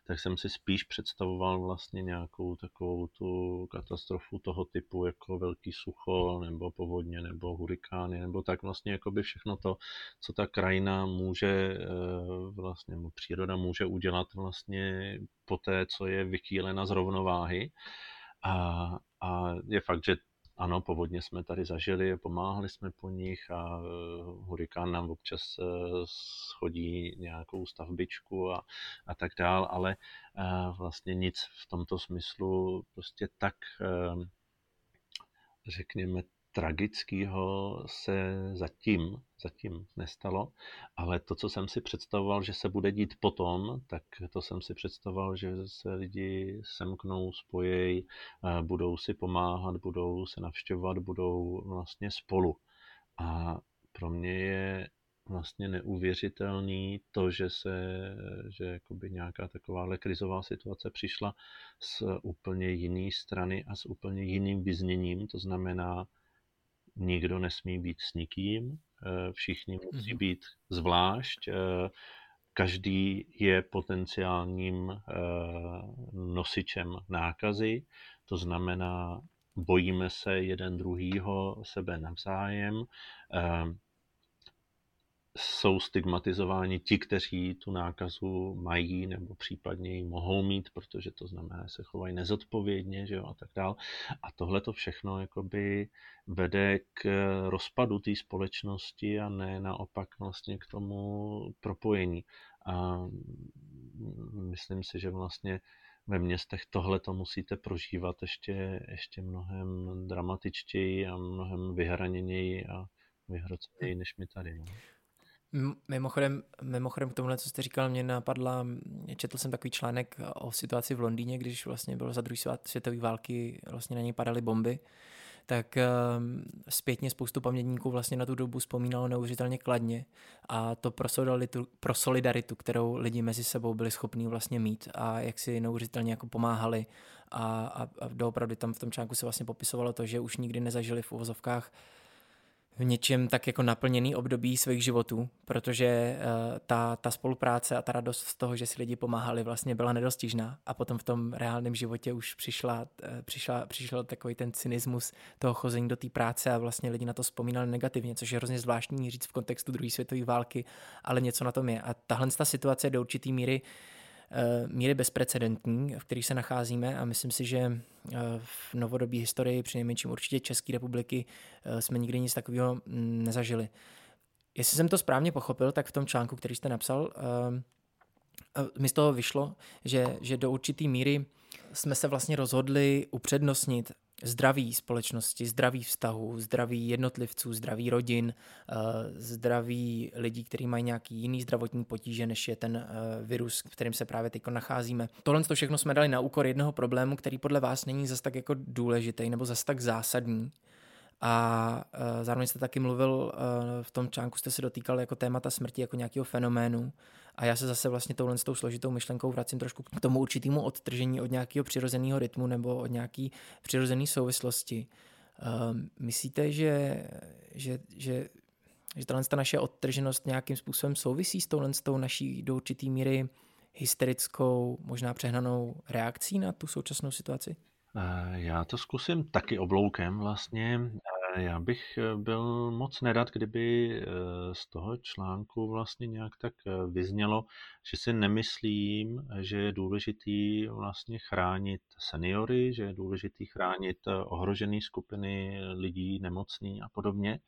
tak jsem si spíš představoval vlastně nějakou takovou tu katastrofu toho typu jako velký sucho nebo povodně nebo hurikány nebo tak vlastně jako by všechno to, co ta krajina může eh, vlastně, příroda může udělat vlastně po té, co je vykýlena z rovnováhy. A, a je fakt, že ano, povodně jsme tady zažili, pomáhali jsme po nich a eh, hurikán nám občas eh, schodí nějakou stavbičku a, a tak dál, ale eh, vlastně nic v tomto smyslu prostě tak řekněme tragického se zatím, zatím nestalo, ale to, co jsem si představoval, že se bude dít potom, tak to jsem si představoval, že se lidi semknou, spojejí, budou si pomáhat, budou se navštěvovat, budou vlastně spolu. A pro mě je vlastně neuvěřitelný to, že se, že jakoby nějaká takováhle krizová situace přišla z úplně jiné strany a s úplně jiným vyzněním, to znamená nikdo nesmí být s nikým, eh, všichni musí mhm. být zvlášť, eh, každý je potenciálním eh, nosičem nákazy, to znamená, bojíme se jeden druhýho sebe navzájem, jsou stigmatizováni ti, kteří tu nákazu mají nebo případně ji mohou mít, protože to znamená, že se chovají nezodpovědně že jo, a tak dále. A tohle to všechno jakoby vede k rozpadu té společnosti a ne naopak vlastně k tomu propojení. A myslím si, že vlastně ve městech tohle to musíte prožívat ještě, ještě mnohem dramatičtěji a mnohem vyhraněněji a vyhroceněji než my tady. No. Mimochodem, mimochodem k tomuhle, co jste říkal, mě napadla, četl jsem takový článek o situaci v Londýně, když vlastně bylo za druhé světové války, vlastně na něj padaly bomby, tak ehm, zpětně spoustu pamětníků vlastně na tu dobu vzpomínalo neuvěřitelně kladně a to pro solidaritu, pro solidaritu, kterou lidi mezi sebou byli schopní vlastně mít a jak si neuvěřitelně jako pomáhali a, a, a doopravdy tam v tom článku se vlastně popisovalo to, že už nikdy nezažili v uvozovkách v něčem tak jako naplněný období svých životů, protože uh, ta, ta spolupráce a ta radost z toho, že si lidi pomáhali, vlastně byla nedostižná a potom v tom reálném životě už přišla, uh, přišla, přišel takový ten cynismus toho chození do té práce a vlastně lidi na to vzpomínali negativně, což je hrozně zvláštní říct v kontextu druhé světové války, ale něco na tom je. A tahle ta situace do určitý míry uh, Eh, míry bezprecedentní, v kterých se nacházíme a myslím si, že eh, v novodobí historii, přinejmenším určitě České republiky, eh, jsme nikdy nic takového mm, nezažili. Jestli jsem to správně pochopil, tak v tom článku, který jste napsal, mi z toho vyšlo, že, že do určité míry jsme se vlastně rozhodli upřednostnit zdraví společnosti, zdraví vztahu, zdraví jednotlivců, zdraví rodin, eh, zdraví lidí, kteří mají nějaký jiný zdravotní potíže, než je ten eh, virus, v kterém se právě teď nacházíme. Tohle to všechno jsme dali na úkor jednoho problému, který podle vás není zas tak jako důležitý nebo zas tak zásadní. A uh, zároveň jste taky mluvil, v tom článku jste se dotýkal jako témata smrti, jako nějakého fenoménu. A já se zase vlastně touhle s tou složitou myšlenkou vracím trošku k tomu určitému odtržení od nějakého přirozeného rytmu nebo od nějaké přirozené souvislosti. Uh, myslíte, že, že, že, že tahle ta naše odtrženost nějakým způsobem souvisí s touhle s tou naší do určité míry hysterickou, možná přehnanou reakcí na tu současnou situaci? Eh, já to zkusím taky obloukem vlastně. Eh, já bych eh, byl moc nerad, kdyby z toho článku vlastně nějak tak vyznělo, že si nemyslím, že je důležitý vlastně chránit seniory, že je důležitý chránit ohrožené skupiny lidí, nemocný a podobně.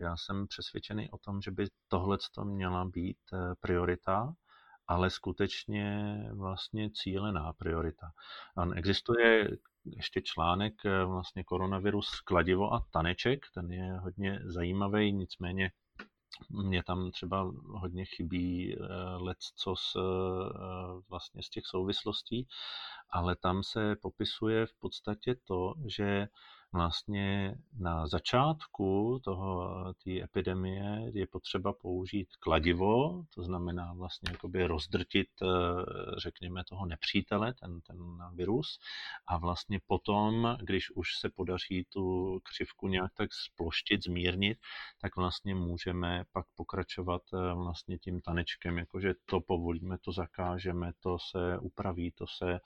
Já jsem přesvědčený o tom, že by tohle měla být priorita ale skutečně vlastně cílená priorita. A existuje ještě článek eh, vlastně koronavirus kladivo a taneček, ten je hodně zajímavý, nicméně mě tam třeba hodně chybí eh, let co z, eh, vlastně z těch souvislostí, ale tam se popisuje v podstatě to, že vlastně na začátku toho, té epidemie je potřeba použít kladivo, to znamená vlastně jakoby rozdrtit, eh, řekněme, toho nepřítele, ten, ten virus. A vlastně potom, když už se podaří tu křivku nějak tak sploštit, zmírnit, tak vlastně můžeme pak pokračovat eh, vlastně tím tanečkem, jakože to povolíme, to zakážeme, to se upraví, to se eh,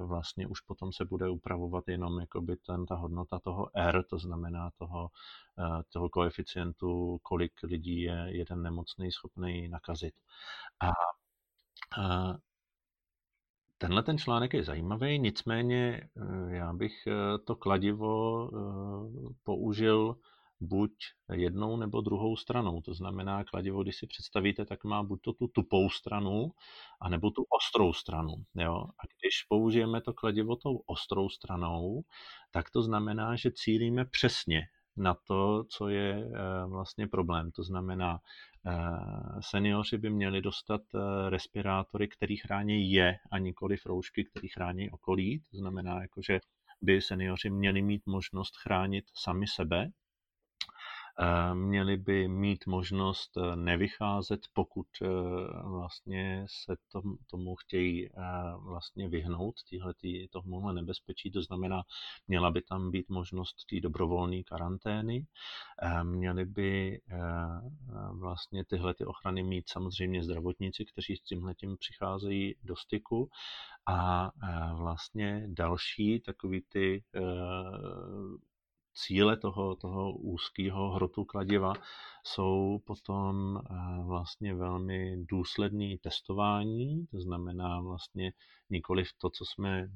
vlastně už potom se bude upravovat jenom jakoby ten, ta hodnota toho R, to znamená toho, eh, toho koeficientu, kolik lidí je jeden nemocný schopný nakazit. A, a Tenhle ten článek je zajímavý, nicméně eh, já bych eh, to kladivo použil buď jednou nebo druhou stranou. To znamená, kladivo, když si představíte, tak má buď to tu tupou stranu, anebo tu ostrou stranu. Jo? A když použijeme to kladivo tou ostrou stranou, tak to znamená, že cílíme přesně na to, co je eh, vlastně problém. To znamená, eh, seniori by měli dostat eh, respirátory, který chrání je a nikoli roušky, který chrání okolí. To znamená, jakože by seniori měli mít možnost chránit sami sebe měli by mít možnost eh, nevycházet, pokud eh, vlastně se tomu chtějí vlastně vyhnout, týhletý, tomuhle nebezpečí, to znamená, měla by tam být možnost té dobrovolné karantény, měli by vlastně tyhle ty ochrany mít samozřejmě zdravotníci, kteří s tímhle tím přicházejí do styku. A vlastně další takový ty cíle toho, toho úzkého hrotu kladiva jsou potom eh, vlastně velmi důsledný testování, to znamená vlastně nikoli to, co jsme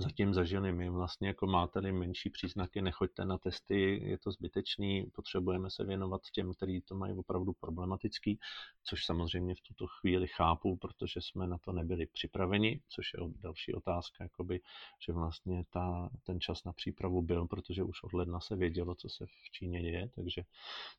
zatím zažili my. Vlastně jako máte-li menší příznaky, nechoďte na testy, je to zbytečný, potřebujeme se věnovat těm, kteří to mají opravdu problematický, což samozřejmě v tuto chvíli chápu, protože jsme na to nebyli připraveni, což je další otázka, jakoby, že vlastně ta, ten čas na přípravu byl, protože už od ledna se vědělo, co se v Číně děje, takže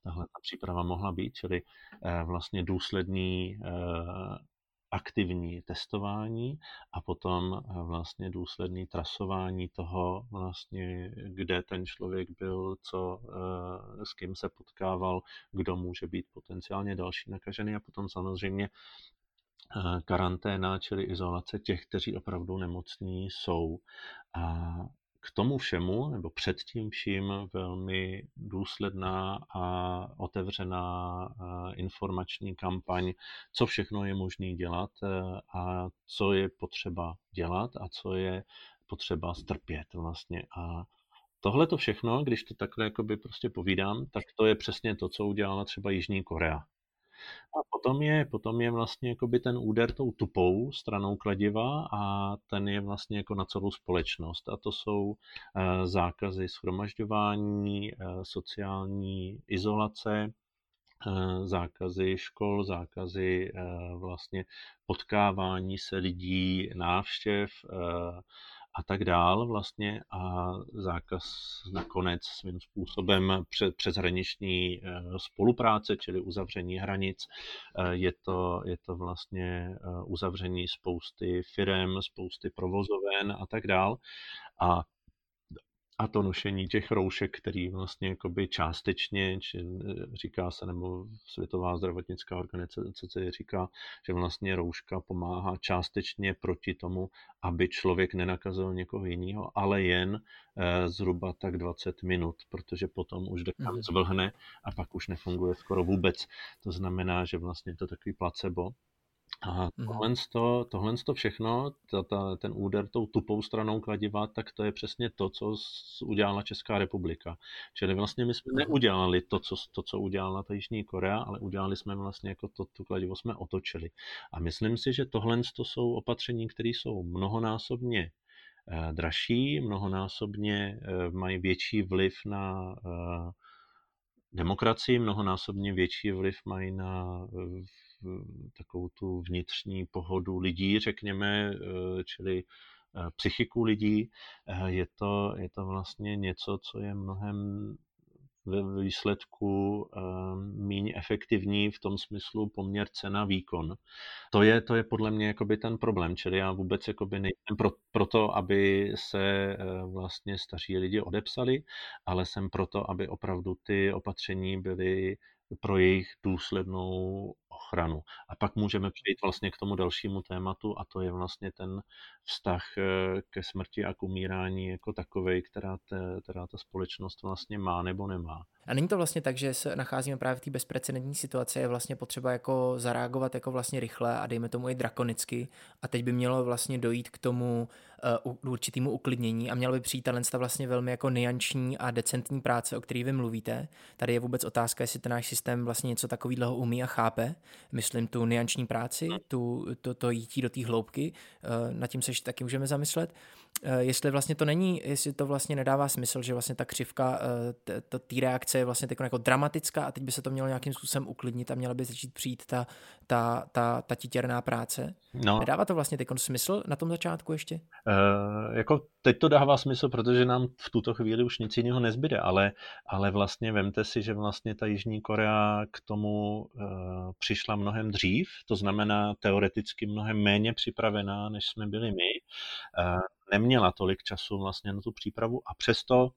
tahle ta příprava mohla být, čili eh, vlastně důsledný eh, aktivní testování a potom eh, vlastně důsledný trasování toho, vlastně, kde ten člověk byl, co, eh, s kým se potkával, kdo může být potenciálně další nakažený a potom samozřejmě eh, karanténa, čili izolace těch, kteří opravdu nemocní jsou. A k tomu všemu, nebo před tím vším, velmi důsledná a otevřená informační kampaň, co všechno je možné dělat e, a co je potřeba dělat a co je potřeba strpět vlastně. A tohle to všechno, když to takhle jakoby prostě povídám, tak to je přesně to, co udělala třeba Jižní Korea. A potom je, potom je vlastně jakoby ten úder tou tupou stranou kladiva a ten je vlastně jako na celou společnost. A to jsou eh, zákazy schromažďování, eh, sociální izolace, eh, zákazy škol, zákazy vlastně potkávání se lidí, návštěv, a tak dál vlastně a zákaz nakonec svým způsobem před, přeshraniční eh, spolupráce, čili uzavření hranic. Eh, je to, je to vlastně eh, uzavření spousty firem, spousty provozoven a tak dál. A a to nošení těch roušek, který vlastně jakoby částečně, či e, říká se, nebo Světová zdravotnická organizace říká, že vlastně rouška pomáhá částečně proti tomu, aby člověk nenakazil někoho jiného, ale jen e, zhruba tak 20 minut, protože potom už dekan mhm. zvlhne a pak už nefunguje skoro vůbec. To znamená, že vlastně je to takový placebo. A mhm. tohle, to, tohle to všechno, ta, ta, ten úder tou tupou stranou kladiva, tak to je přesně to, co udělala Česká republika. Čili vlastně my jsme mhm. neudělali to, co, to, co udělala ta Jižní Korea, ale udělali jsme vlastně jako to, to kladivo jsme otočili. A myslím si, že tohle to jsou opatření, které jsou mnohonásobně eh, dražší, mnohonásobně eh, mají větší vliv na eh, demokracii, mnohonásobně větší vliv mají na takovou tu vnitřní pohodu lidí, řekněme, eh, čili eh, psychiku lidí. Je to, je to vlastně něco, co je mnohem ve výsledku míň efektivní v tom smyslu poměr cena výkon. To je, to je podle mě jakoby ten problém, čili já vůbec jakoby nejsem pro, pro to, aby se vlastně staří lidi odepsali, ale jsem proto, aby opravdu ty opatření byly pro jejich důslednou ochranu. A pak můžeme přejít vlastně k tomu dalšímu tématu a to je vlastně ten vztah eh, ke smrti a k umírání jako takovej, která, te, která ta společnost vlastně má nebo nemá. A není to vlastně tak, že se nacházíme právě v té bezprecedentní situaci, je vlastně potřeba jako zareagovat jako vlastně rychle a dejme tomu i drakonicky a teď by mělo vlastně dojít k tomu uh, určitému uklidnění a měl by přijít talent vlastně velmi jako nianční a decentní práce, o který vy mluvíte. Tady je vůbec otázka, jestli ten náš systém vlastně něco takového umí a chápe. Myslím tu nianční práci, tu, to, to jítí do té hloubky, uh, nad tím se taky můžeme zamyslet. Uh, jestli vlastně to není, jestli to vlastně nedává smysl, že vlastně ta křivka uh, té reakce je vlastně jako dramatická a teď by se to mělo nějakým způsobem uklidnit a měla by začít přijít ta, ta, ta, ta titěrná práce. No. Nedává to vlastně teď smysl na tom začátku ještě? Uh, jako teď to dává smysl, protože nám v tuto chvíli už nic jiného nezbyde, ale, ale vlastně vemte si, že vlastně ta Jižní Korea k tomu uh, přišla mnohem dřív, to znamená teoreticky mnohem méně připravená, než jsme byli my. Uh, neměla tolik času vlastně na tu přípravu a přesto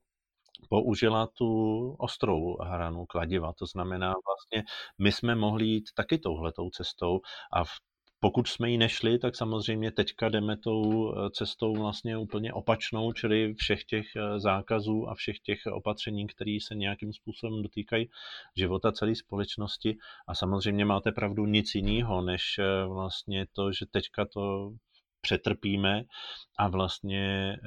použila tu ostrou hranu kladiva. To znamená vlastně, my jsme mohli jít taky touhletou cestou a v pokud jsme ji nešli, tak samozřejmě teďka jdeme tou eh, cestou vlastně úplně opačnou, čili všech těch eh, zákazů a všech těch opatření, které se nějakým způsobem dotýkají života celé společnosti. A samozřejmě máte pravdu nic jiného, než eh, vlastně to, že teďka to přetrpíme a vlastně e,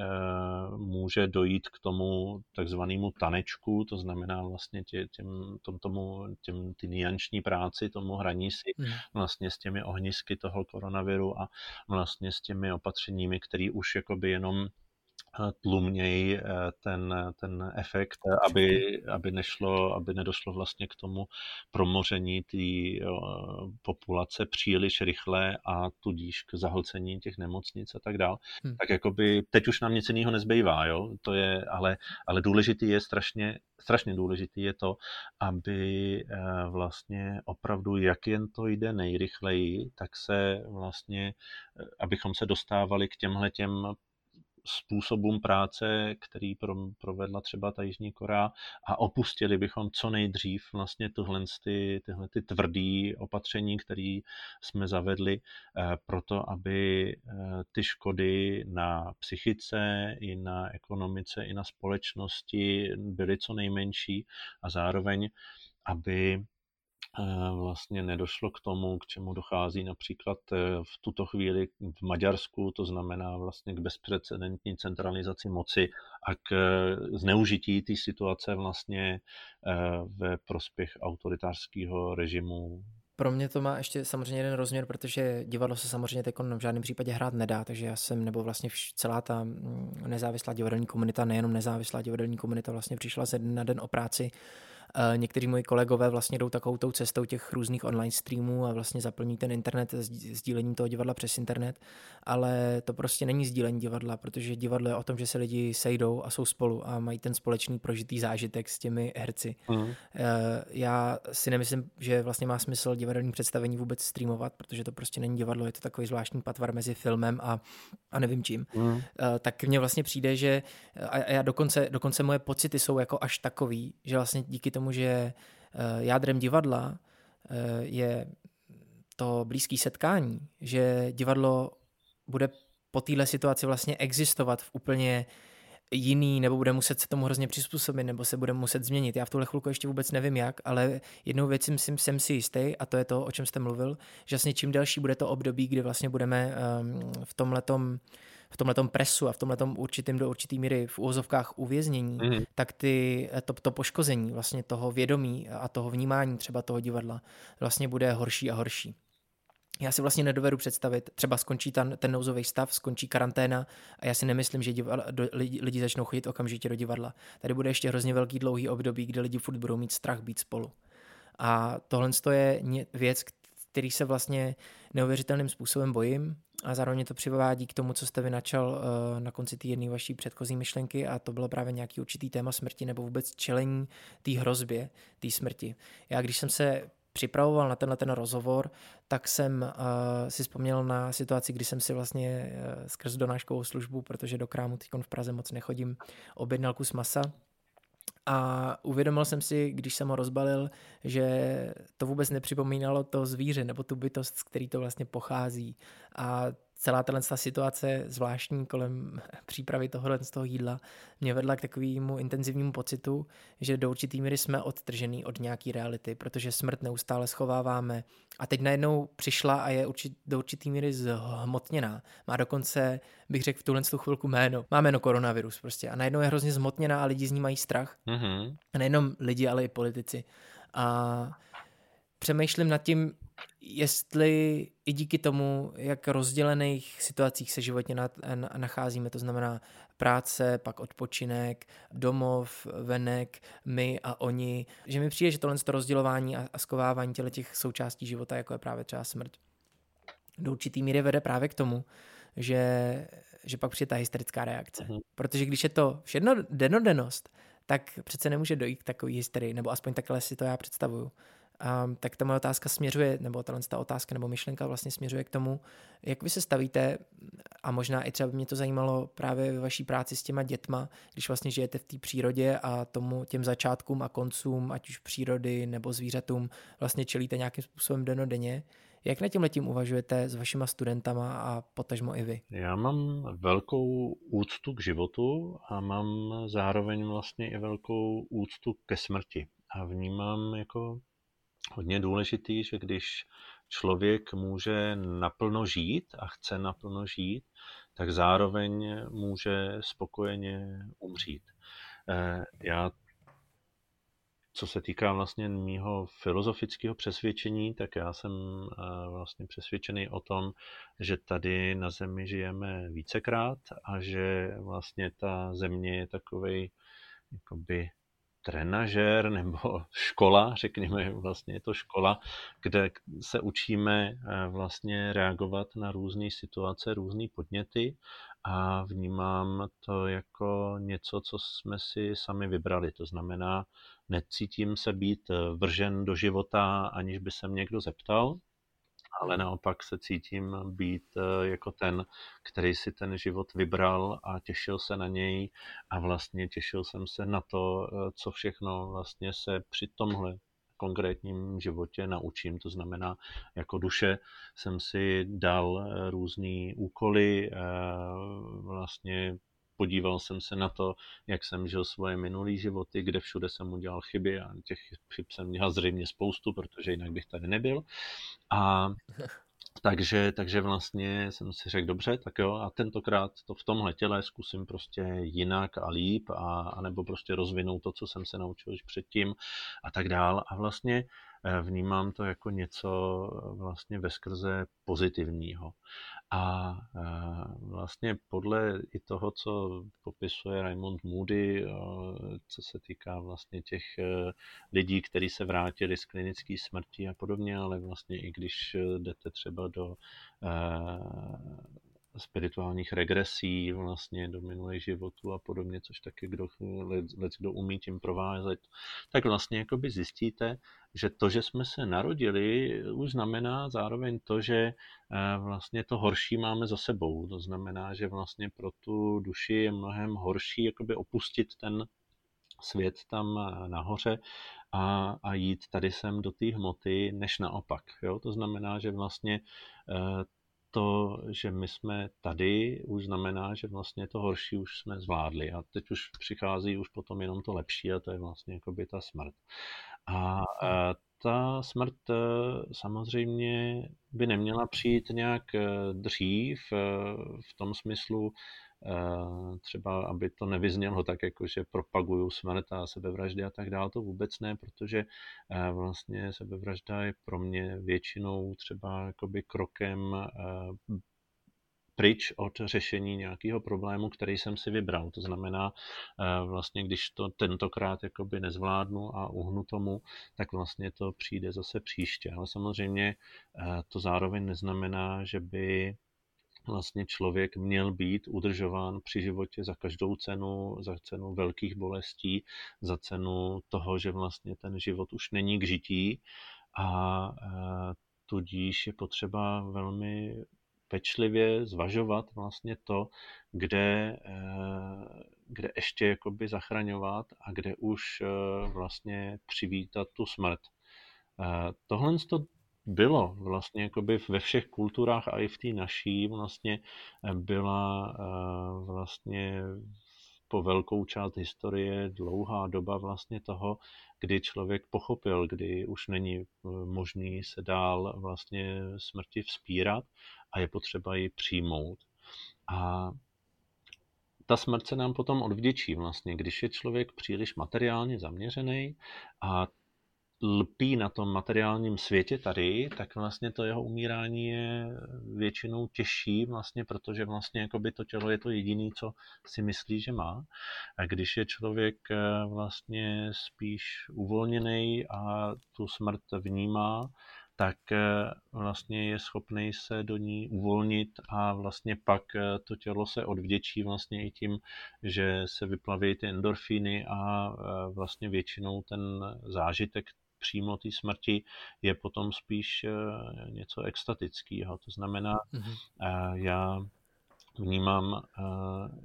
může dojít k tomu takzvanému tanečku, to znamená vlastně tě, těm, tom, tomu, těm, ty nianční práci, tomu hraní si hmm. vlastně s těmi ohnisky toho koronaviru a vlastně s těmi opatřeními, které už jakoby jenom tlumněji ten, ten efekt, aby, aby, nešlo, aby nedošlo vlastně k tomu promoření té populace příliš rychle a tudíž k zahlcení těch nemocnic a tak dál. Hmm. Tak jakoby teď už nám nic jiného nezbývá, jo? To je, ale, ale důležitý je strašně, strašně důležitý je to, aby eh, vlastně opravdu, jak jen to jde nejrychleji, tak se vlastně, eh, abychom se dostávali k těmhle těm způsobům práce, který provedla třeba ta Jižní Korea a opustili bychom co nejdřív vlastně tyhle, ty, tyhle ty tvrdý opatření, které jsme zavedli eh, proto, aby eh, ty škody na psychice i na ekonomice i na společnosti byly co nejmenší a zároveň aby vlastně nedošlo k tomu, k čemu dochází například eh, v tuto chvíli v Maďarsku, to znamená vlastně k bezprecedentní centralizaci moci a k eh, zneužití té situace vlastně eh, ve prospěch autoritářského režimu. Pro mě to má ještě samozřejmě jeden rozměr, protože divadlo se samozřejmě teď v žádném případě hrát nedá, takže já jsem, nebo vlastně celá ta mm, nezávislá divadelní komunita, nejenom nezávislá divadelní komunita, vlastně přišla ze dne na den o práci. Eh, někteří moji kolegové vlastně jdou takovou tou cestou těch různých online streamů a vlastně zaplní ten internet sdílením toho divadla přes internet, ale to prostě není sdílení divadla, protože divadlo je o tom, že se lidi sejdou a jsou spolu a mají ten společný prožitý zážitek s těmi herci. Mm. Já si nemyslím, že vlastně má smysl divadelní představení vůbec streamovat, protože to prostě není divadlo, je to takový zvláštní patvar mezi filmem a, a nevím čím. Mm. Tak mně vlastně přijde, že a já dokonce, dokonce moje pocity jsou jako až takový, že vlastně díky tomu tomu, že eh, jádrem divadla eh, je to blízké setkání, že divadlo bude po téhle situaci vlastně existovat v úplně jiný, nebo bude muset se tomu hrozně přizpůsobit, nebo se bude muset změnit. Já v tuhle chvilku ještě vůbec nevím jak, ale jednou věc jsem, jsem si jistý, a to je to, o čem jste mluvil, že vlastně čím delší bude to období, kdy vlastně budeme um, v tomhletom letom v tomhle presu a v tomhle určitým do určitý míry v úvozovkách uvěznění, mm. tak ty, to, to poškození vlastně toho vědomí a toho vnímání třeba toho divadla vlastně bude horší a horší. Já si vlastně nedovedu představit, třeba skončí ten, ten nouzový stav, skončí karanténa a já si nemyslím, že divadla, do, lidi, lidi začnou chodit okamžitě do divadla. Tady bude ještě hrozně velký dlouhý období, kdy lidi furt budou mít strach být spolu. A tohle je věc, který se vlastně neuvěřitelným způsobem bojím a zároveň to přivádí k tomu, co jste vynačal eh, na konci té jedné vaší předchozí myšlenky a to bylo právě nějaký určitý téma smrti nebo vůbec čelení té hrozbě, té smrti. Já když jsem se připravoval na tenhle ten rozhovor, tak jsem uh, si vzpomněl na situaci, kdy jsem si vlastně uh, skrz donáškovou službu, protože do krámu teď v Praze moc nechodím, objednal kus masa a uvědomil jsem si, když jsem ho rozbalil, že to vůbec nepřipomínalo to zvíře nebo tu bytost, z který to vlastně pochází. A celá tato situace zvláštní kolem přípravy tohohle z toho jídla mě vedla k takovému intenzivnímu pocitu, že do určitý míry jsme odtržený od nějaký reality, protože smrt neustále schováváme a teď najednou přišla a je určit, do určitý míry zhmotněná. Má dokonce, bych řekl v tuhle tu chvilku jméno. Má jméno koronavirus prostě a najednou je hrozně zhmotněná a lidi z ní mají strach. Mm-hmm. A nejenom lidi, ale i politici. A přemýšlím nad tím, jestli i díky tomu, jak rozdělených situacích se životně nacházíme, to znamená práce, pak odpočinek, domov, venek, my a oni, že mi přijde, že tohle to rozdělování a, skovávání těle těch součástí života, jako je právě třeba smrt, do určitý míry vede právě k tomu, že, že pak přijde ta hysterická reakce. Uh-huh. Protože když je to všechno denodennost, tak přece nemůže dojít k takové hysterii, nebo aspoň takhle si to já představuju. Um, tak ta moje otázka směřuje, nebo tahle ta otázka nebo myšlenka vlastně směřuje k tomu, jak vy se stavíte, a možná i třeba by mě to zajímalo právě ve vaší práci s těma dětma, když vlastně žijete v té přírodě a tomu těm začátkům a koncům, ať už přírody nebo zvířatům, vlastně čelíte nějakým způsobem denodenně. Jak na tím letím uvažujete s vašima studentama a potažmo i vy? Já mám velkou úctu k životu a mám zároveň vlastně i velkou úctu ke smrti. A vnímám jako hodně důležitý, že když člověk může naplno žít a chce naplno žít, tak zároveň může spokojeně umřít. Eh, já co se týká vlastně mýho filozofického přesvědčení, tak já jsem vlastně přesvědčený o tom, že tady na Zemi žijeme vícekrát a že vlastně ta Země je takovej jakoby trenažér nebo škola, řekněme, vlastně je to škola, kde se učíme vlastně reagovat na různé situace, různé podněty a vnímám to jako něco, co jsme si sami vybrali. To znamená, necítím se být eh, vržen do života, aniž by se někdo zeptal, ale naopak se cítím být eh, jako ten, který si ten život vybral a těšil se na něj a vlastně těšil jsem se na to, eh, co všechno vlastně se při tomhle konkrétním životě naučím. To znamená, jako duše jsem si dal různé úkoly, vlastně podíval jsem se na to, jak jsem žil svoje minulé životy, kde všude jsem udělal chyby a těch chyb jsem měl zřejmě spoustu, protože jinak bych tady nebyl. A takže, takže vlastně jsem si řekl, dobře, tak jo, a tentokrát to v tomhle těle zkusím prostě jinak a líp, a, a nebo prostě rozvinout to, co jsem se naučil už předtím a tak dál. A vlastně vnímám to jako něco vlastně ve skrze pozitivního. A vlastně podle i toho, co popisuje Raymond Moody, co se týká vlastně těch lidí, kteří se vrátili z klinické smrti a podobně, ale vlastně i když jdete třeba do spirituálních regresí vlastně do minulých životů a podobně, což taky kdo, let, kdo umí tím provázet, tak vlastně jakoby zjistíte, že to, že jsme se narodili, už znamená zároveň to, že eh, vlastně to horší máme za sebou. To znamená, že vlastně pro tu duši je mnohem horší jakoby opustit ten svět tam eh, nahoře a, a jít tady sem do té hmoty, než naopak. Jo? To znamená, že vlastně eh, to, že my jsme tady, už znamená, že vlastně to horší už jsme zvládli a teď už přichází už potom jenom to lepší a to je vlastně jakoby ta smrt. A ta smrt e, samozřejmě by neměla přijít nějak e, dřív e, v tom smyslu, třeba aby to nevyznělo tak, jako že propaguju smrt a sebevraždy a tak dále, to vůbec ne, protože vlastně sebevražda je pro mě většinou třeba jakoby krokem pryč od řešení nějakého problému, který jsem si vybral. To znamená, eh, vlastně když to tentokrát jakoby nezvládnu a uhnu tomu, tak vlastně to přijde zase příště. Ale samozřejmě eh, to zároveň neznamená, že by vlastně člověk měl být udržován při životě za každou cenu, za cenu velkých bolestí, za cenu toho, že vlastně ten život už není k žití a eh, tudíž je potřeba velmi pečlivě zvažovat vlastně to, kde, eh, kde ještě jakoby zachraňovat a kde už eh, vlastně přivítat tu smrt. Tohle to bylo vlastně jakoby ve všech kulturách a i v té naší vlastně byla vlastně po velkou část historie dlouhá doba vlastně toho, kdy člověk pochopil, kdy už není možný se dál vlastně smrti vzpírat a je potřeba ji přijmout. A ta smrt se nám potom odvděčí vlastně, když je člověk příliš materiálně zaměřený a lpí na tom materiálním světě tady, tak vlastně to jeho umírání je většinou těžší, vlastně, protože vlastně jakoby to tělo je to jediné, co si myslí, že má. A když je člověk eh, vlastně spíš uvolněný a tu smrt vnímá, tak eh, vlastně je schopný se do ní uvolnit a vlastně pak eh, to tělo se odvděčí vlastně i tím, že se vyplaví ty endorfíny a vlastně většinou ten zážitek přímo té smrti je potom spíš něco extatického. To znamená, mm-hmm. já vnímám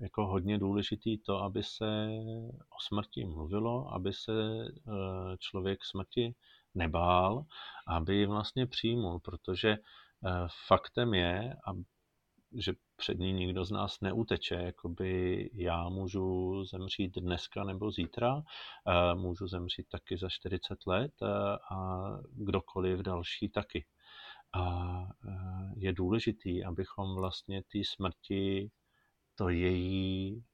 jako hodně důležitý to, aby se o smrti mluvilo, aby se člověk smrti nebál, aby ji vlastně přijmul, protože eh, faktem je, že před ní nikdo z nás neuteče, jakoby já můžu zemřít dneska nebo zítra, eh, můžu zemřít taky za 40 let eh, a kdokoliv další taky. A je důležitý, abychom vlastně té smrti to její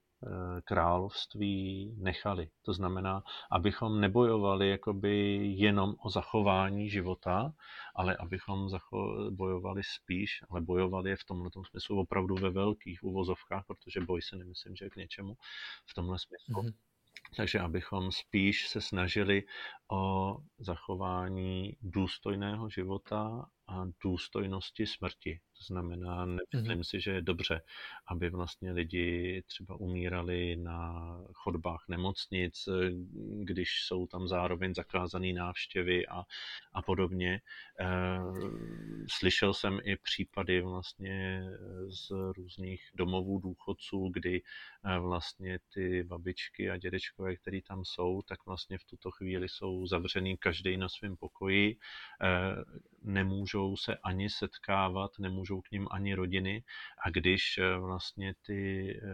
království nechali. To znamená, abychom nebojovali jakoby jenom o zachování života, ale abychom bojovali spíš, ale bojovali je v tomhle smyslu opravdu ve velkých uvozovkách, protože boj se nemyslím, že je k něčemu v tomhle smyslu. Mm-hmm. Takže abychom spíš se snažili o zachování důstojného života důstojnosti smrti. To znamená, nemyslím mm-hmm. si, že je dobře, aby vlastně lidi třeba umírali na chodbách nemocnic, když jsou tam zároveň zakázané návštěvy a, a podobně. E, slyšel jsem i případy vlastně z různých domovů důchodců, kdy vlastně ty babičky a dědečkové, které tam jsou, tak vlastně v tuto chvíli jsou zavřený každý na svém pokoji, e, nemůžou se ani setkávat, nemůžou k ním ani rodiny. A když eh, vlastně ty eh,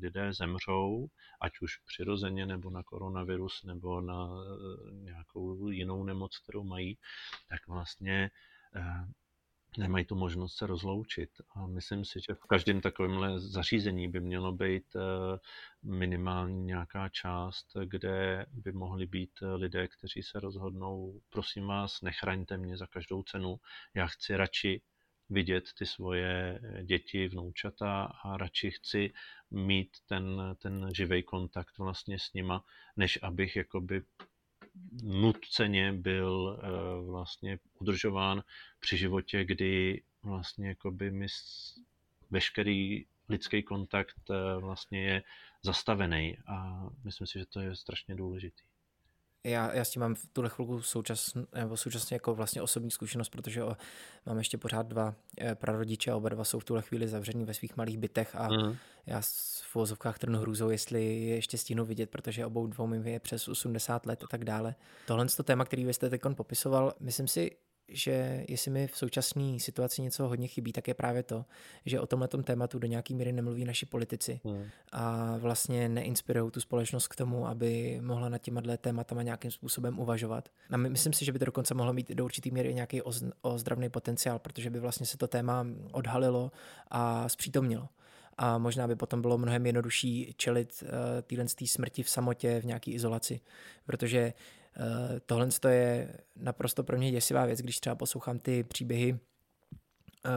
lidé zemřou, ať už přirozeně nebo na koronavirus nebo na nějakou jinou nemoc, kterou mají, tak vlastně nemají tu možnost se rozloučit. A myslím si, že v každém takovémhle zařízení by mělo být minimálně nějaká část, kde by mohli být lidé, kteří se rozhodnou, prosím vás, nechraňte mě za každou cenu, já chci radši vidět ty svoje děti, vnoučata a radši chci mít ten, ten živý kontakt vlastně s nima, než abych jakoby nutceně byl uh, vlastně udržován při životě, kdy vlastně jakoby mi veškerý lidský kontakt uh, vlastně je zastavený a myslím si, že to je strašně důležitý. Já, já s tím mám v tuhle chvilku současně, nebo současně jako vlastně osobní zkušenost, protože o, mám ještě pořád dva e, prarodiče, oba dva jsou v tuhle chvíli zavření ve svých malých bytech a mm. já v vozovkách trnu hrůzou, jestli je ještě stihnu vidět, protože obou dvou mi je přes 80 let a tak dále. Tohle to téma, který vy jste teď popisoval, myslím si, že jestli mi v současné situaci něco hodně chybí, tak je právě to, že o tomhle tématu do nějaké míry nemluví naši politici hmm. a vlastně neinspirují tu společnost k tomu, aby mohla nad těma tématama nějakým způsobem uvažovat. A my, myslím si, že by to dokonce mohlo mít do určitý míry nějaký ozdravný potenciál, protože by vlastně se to téma odhalilo a zpřítomnilo a možná by potom bylo mnohem jednodušší čelit uh, téhle smrti v samotě, v nějaké izolaci, protože Eh, tohle je naprosto pro mě děsivá věc, když třeba poslouchám ty příběhy Eh,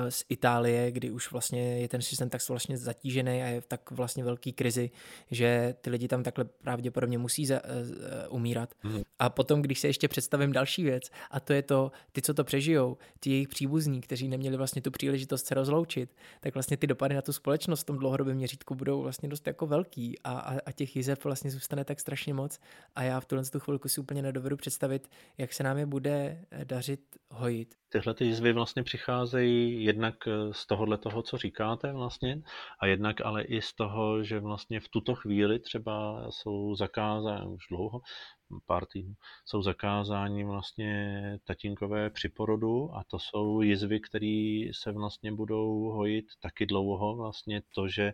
z Itálie, kdy už vlastně je ten systém tak vlastně zatížený a je v tak vlastně velký krizi, že ty lidi tam takhle pravděpodobně musí za, uh, umírat. Mm. A potom, když se ještě představím další věc, a to je to, ty, co to přežijou, ty jejich příbuzní, kteří neměli vlastně tu příležitost se rozloučit, tak vlastně ty dopady na tu společnost v tom dlouhodobém měřítku budou vlastně dost jako velký a, a, a těch jizev vlastně zůstane tak strašně moc a já v tuhle tu chvilku si úplně nedovedu představit, jak se nám je bude dařit hojit. Tyhle ty jizvy vlastně přicházejí jednak eh, z tohohle toho, co říkáte vlastně, a jednak ale i z toho, že vlastně v tuto chvíli třeba jsou zakázány, už dlouho, pár týdnů, jsou zakázáni vlastně tatínkové při porodu a to jsou jizvy, které se vlastně budou hojit taky dlouho. Vlastně to, že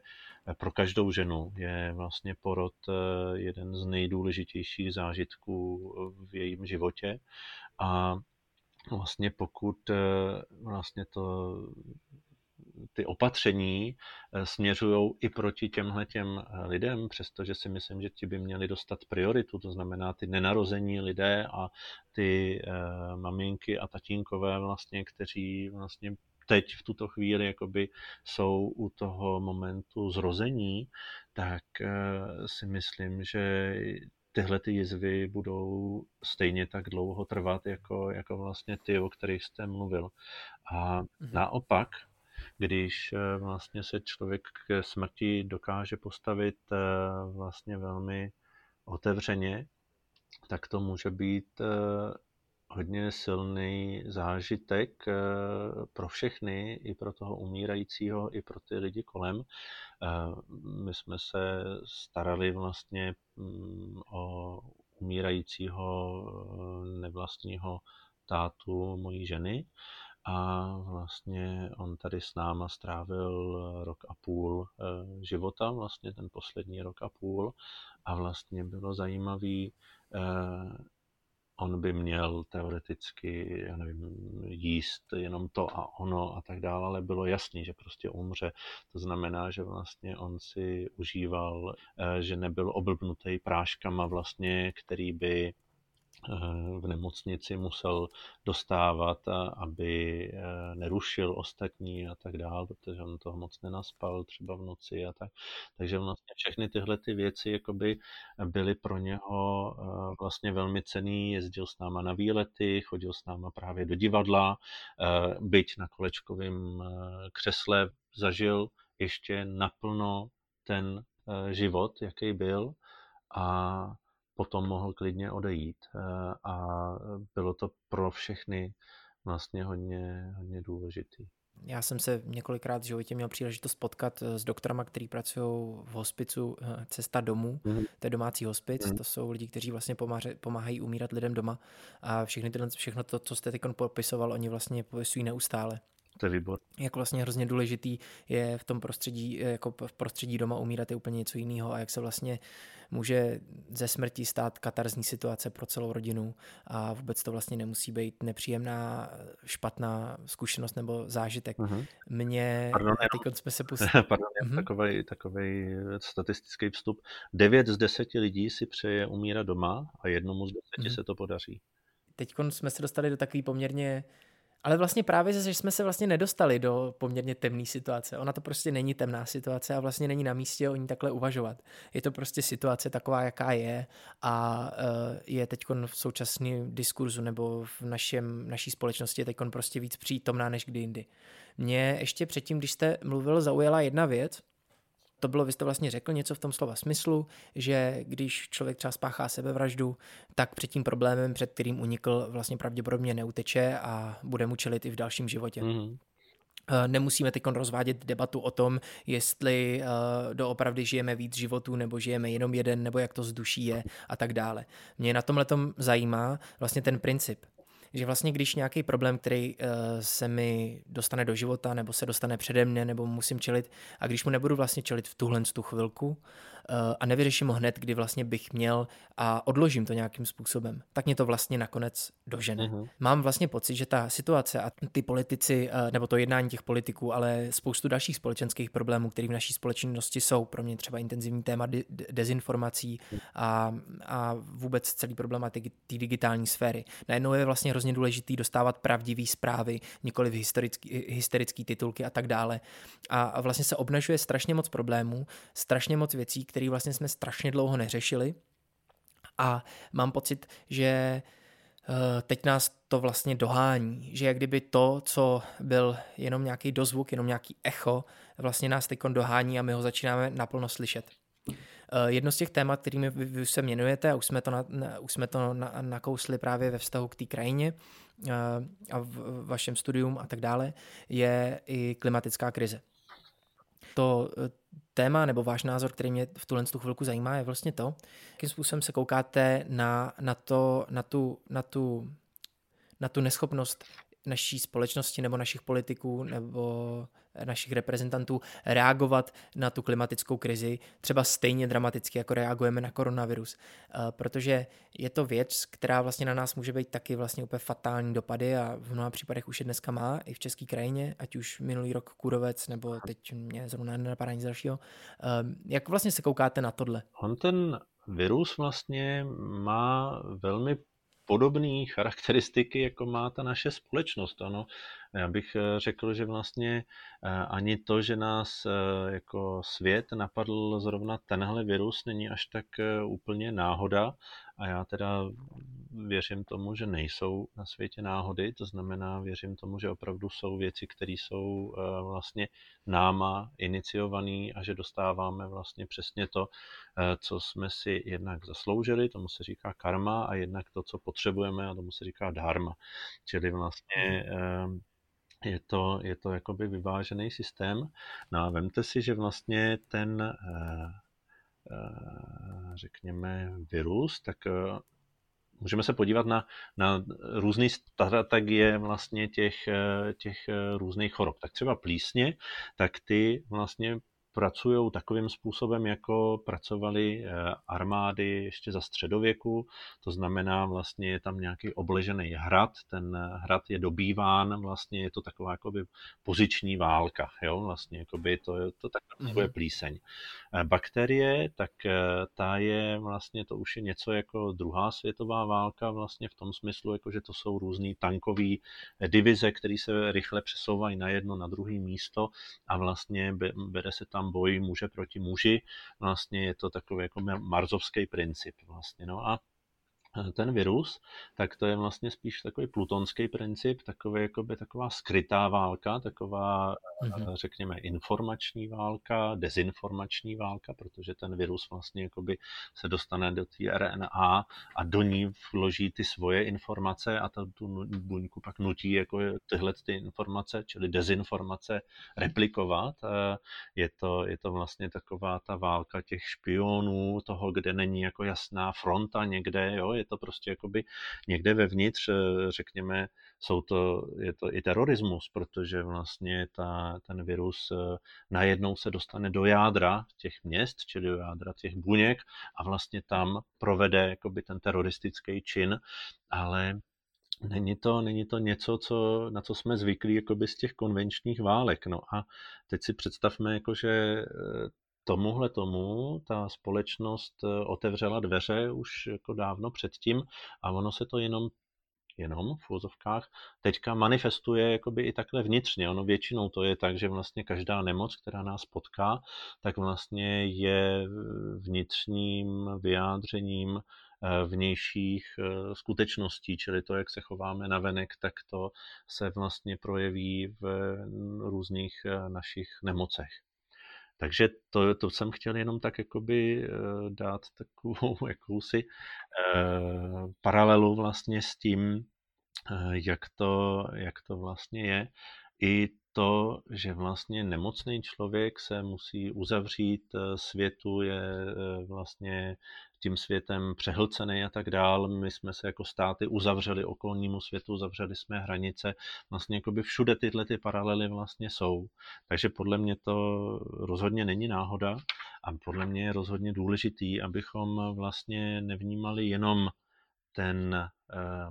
pro každou ženu je vlastně porod eh, jeden z nejdůležitějších zážitků v jejím životě a vlastně pokud eh, vlastně to ty opatření eh, směřují i proti těmhle těm eh, lidem, přestože si myslím, že ti by měli dostat prioritu, to znamená ty nenarození lidé a ty maminky a tatínkové vlastně, kteří vlastně teď v tuto chvíli jakoby jsou u toho momentu zrození, tak si myslím, že tyhle ty jizvy budou stejně tak dlouho trvat, jako, jako vlastně ty, o kterých jste mluvil. A mm-hmm. naopak, když eh, vlastně se člověk k smrti dokáže postavit eh, vlastně velmi otevřeně, tak to může být eh, hodně silný zážitek eh, pro všechny, i pro toho umírajícího, i pro ty lidi kolem. Eh, my jsme se starali vlastně mm, o umírajícího eh, nevlastního tátu mojí ženy a vlastně on tady s náma strávil rok a půl života, vlastně ten poslední rok a půl a vlastně bylo zajímavý on by měl teoreticky, já nevím, jíst jenom to a ono a tak dále, ale bylo jasný, že prostě umře. To znamená, že vlastně on si užíval, eh, že nebyl oblbnutý práškama vlastně, který by v nemocnici musel dostávat, aby eh, nerušil ostatní a tak dále, protože on toho moc nenaspal třeba v noci a tak. Takže vlastně všechny tyhle ty věci jakoby byly pro něho eh, vlastně velmi cený, jezdil s náma na výlety, chodil s náma právě do divadla, eh, byť na kolečkovém křesle zažil ještě naplno ten život, jaký byl a potom mohl klidně odejít eh, a bylo to pro všechny vlastně hodně, hodně důležitý. Já jsem se několikrát v životě měl příležitost potkat eh, s doktorama, kteří pracují v hospicu eh, Cesta domů, mm. to je domácí hospic, mm. to jsou lidi, kteří vlastně pomáhají, pomáhají umírat lidem doma a všechny tyhle, všechno to, co jste teď popisoval, oni vlastně popisují neustále. To je výbor. Jak vlastně hrozně důležitý je v tom prostředí, jako v prostředí doma umírat je úplně něco jiného a jak se vlastně může ze smrti stát katarzní situace pro celou rodinu a vůbec to vlastně nemusí být nepříjemná, špatná zkušenost nebo zážitek. Uh-huh. Mně, Pardon, teď jsme se pustili. Pardon, uh-huh. takovej, takovej statistický vstup. 9 z 10 lidí si přeje umírat doma a jednomu z 10 uh-huh. se to podaří. Teď jsme se dostali do takový poměrně ale vlastně právě, že jsme se vlastně nedostali do poměrně temné situace. Ona to prostě není temná situace a vlastně není na místě o ní takhle uvažovat. Je to prostě situace taková, jaká je a uh, je teď v současném diskurzu nebo v našem, naší společnosti je teď prostě víc přítomná než kdy jindy. Mě ještě předtím, když jste mluvil, zaujala jedna věc, to bylo, vy jste vlastně řekl něco v tom slova smyslu, že když člověk třeba spáchá sebevraždu, tak před tím problémem, před kterým unikl, vlastně pravděpodobně neuteče a bude mu čelit i v dalším životě. Mm-hmm. Nemusíme teď rozvádět debatu o tom, jestli uh, doopravdy žijeme víc životů, nebo žijeme jenom jeden, nebo jak to z duší je a tak dále. Mě na tomhle zajímá vlastně ten princip že vlastně když nějaký problém, který uh, se mi dostane do života, nebo se dostane přede mne, nebo musím čelit, a když mu nebudu vlastně čelit v tuhle tu chvilku, a nevyřeším ho hned, kdy vlastně bych měl a odložím to nějakým způsobem, tak mě to vlastně nakonec dožene. Uh-huh. Mám vlastně pocit, že ta situace a ty politici, eh, nebo to jednání těch politiků, ale spoustu dalších společenských problémů, které v naší společnosti jsou, pro mě třeba intenzivní téma de- dezinformací a, a vůbec celý problematiky té digitální sféry. Najednou je vlastně hrozně důležitý dostávat pravdivé zprávy, nikoli hysterický, hysterický titulky a tak dále. A, a vlastně se obnažuje strašně moc problémů, strašně moc věcí, který vlastně jsme strašně dlouho neřešili. A mám pocit, že eh, teď nás to vlastně dohání, že jak kdyby to, co byl jenom nějaký dozvuk, jenom nějaký echo, vlastně nás teď dohání a my ho začínáme naplno slyšet. Eh, jedno z těch témat, kterými vy, vy se měnujete, a už jsme to, na, už jsme to na, nakousli právě ve vztahu k té krajině eh, a v vašem studium a tak dále, je i klimatická krize. To téma nebo váš názor, který mě v tuhle tu chvilku zajímá, je vlastně to, jakým způsobem se koukáte na, na, to, na, tu, na, tu, na tu neschopnost naší společnosti nebo našich politiků nebo našich reprezentantů reagovat na tu klimatickou krizi třeba stejně dramaticky, jako reagujeme na koronavirus. Eh, protože je to věc, která vlastně na nás může být taky vlastně úplně fatální dopady a v mnoha případech už je dneska má i v české krajině, ať už minulý rok Kůrovec nebo teď mě zrovna nenapadá nic dalšího. Eh, jak vlastně se koukáte na tohle? On ten virus vlastně má velmi podobné charakteristiky, jako má ta naše společnost. Ano, já bych eh, řekl, že vlastně eh, ani to, že nás eh, jako svět napadl zrovna tenhle virus, není až tak úplně náhoda. A já teda věřím tomu, že nejsou na světě náhody, to znamená, věřím tomu, že opravdu jsou věci, které jsou vlastně náma iniciované a že dostáváme vlastně přesně to, co jsme si jednak zasloužili, tomu se říká karma, a jednak to, co potřebujeme, a tomu se říká dharma. Čili vlastně je to, je to jakoby vyvážený systém. No a vemte si, že vlastně ten, eh, eh, řekněme, virus, tak eh, můžeme se podívat na, na různé strategie vlastně těch, těch různých chorob. Tak třeba plísně, tak ty vlastně pracují takovým způsobem, jako pracovali armády ještě za středověku. To znamená, vlastně je tam nějaký obležený hrad, ten hrad je dobýván, vlastně je to taková jakoby poziční válka, jo, vlastně jakoby to, to tak funguje mm-hmm. plíseň. Bakterie, tak ta je vlastně, to už je něco jako druhá světová válka vlastně v tom smyslu, jako že to jsou různý tankové divize, které se rychle přesouvají na jedno, na druhé místo a vlastně bere se tam boj muže proti muži. Vlastně je to takový jako marzovský princip vlastně. No a ten virus, tak to je vlastně spíš takový plutonský princip, takový, jakoby, taková skrytá válka, taková, mm-hmm. řekněme, informační válka, dezinformační válka, protože ten virus vlastně jakoby se dostane do té RNA a do ní vloží ty svoje informace a ta, tu buňku pak nutí jako tyhle ty informace, čili dezinformace, replikovat. Je to, je to vlastně taková ta válka těch špionů, toho, kde není jako jasná fronta někde, jo, je to prostě jakoby někde vevnitř, eh, řekněme, jsou to, je to i terorismus, protože vlastně ta, ten virus eh, najednou se dostane do jádra těch měst, čili do jádra těch buněk a vlastně tam provede jakoby ten teroristický čin, ale Není to, není to něco, co, na co jsme zvyklí z těch konvenčních válek. No a teď si představme, jako, že eh, tomuhle tomu ta společnost eh, otevřela dveře už jako dávno předtím a ono se to jenom jenom v úzovkách, teďka manifestuje jakoby i takhle vnitřně. Ono většinou to je tak, že vlastně každá nemoc, která nás potká, tak vlastně je vnitřním vyjádřením eh, vnějších eh, skutečností, čili to, jak se chováme na venek, tak to se vlastně projeví v různých našich nemocech. Takže to, to jsem chtěl jenom tak jakoby eh, dát takovou jakousi eh, paralelu vlastně s tím, eh, jak to, jak to vlastně je. I to, že vlastně nemocný člověk se musí uzavřít světu, je vlastně tím světem přehlcený a tak dál. My jsme se jako státy uzavřeli okolnímu světu, uzavřeli jsme hranice. Vlastně jako by všude tyhle ty paralely vlastně jsou. Takže podle mě to rozhodně není náhoda a podle mě je rozhodně důležitý, abychom vlastně nevnímali jenom ten eh,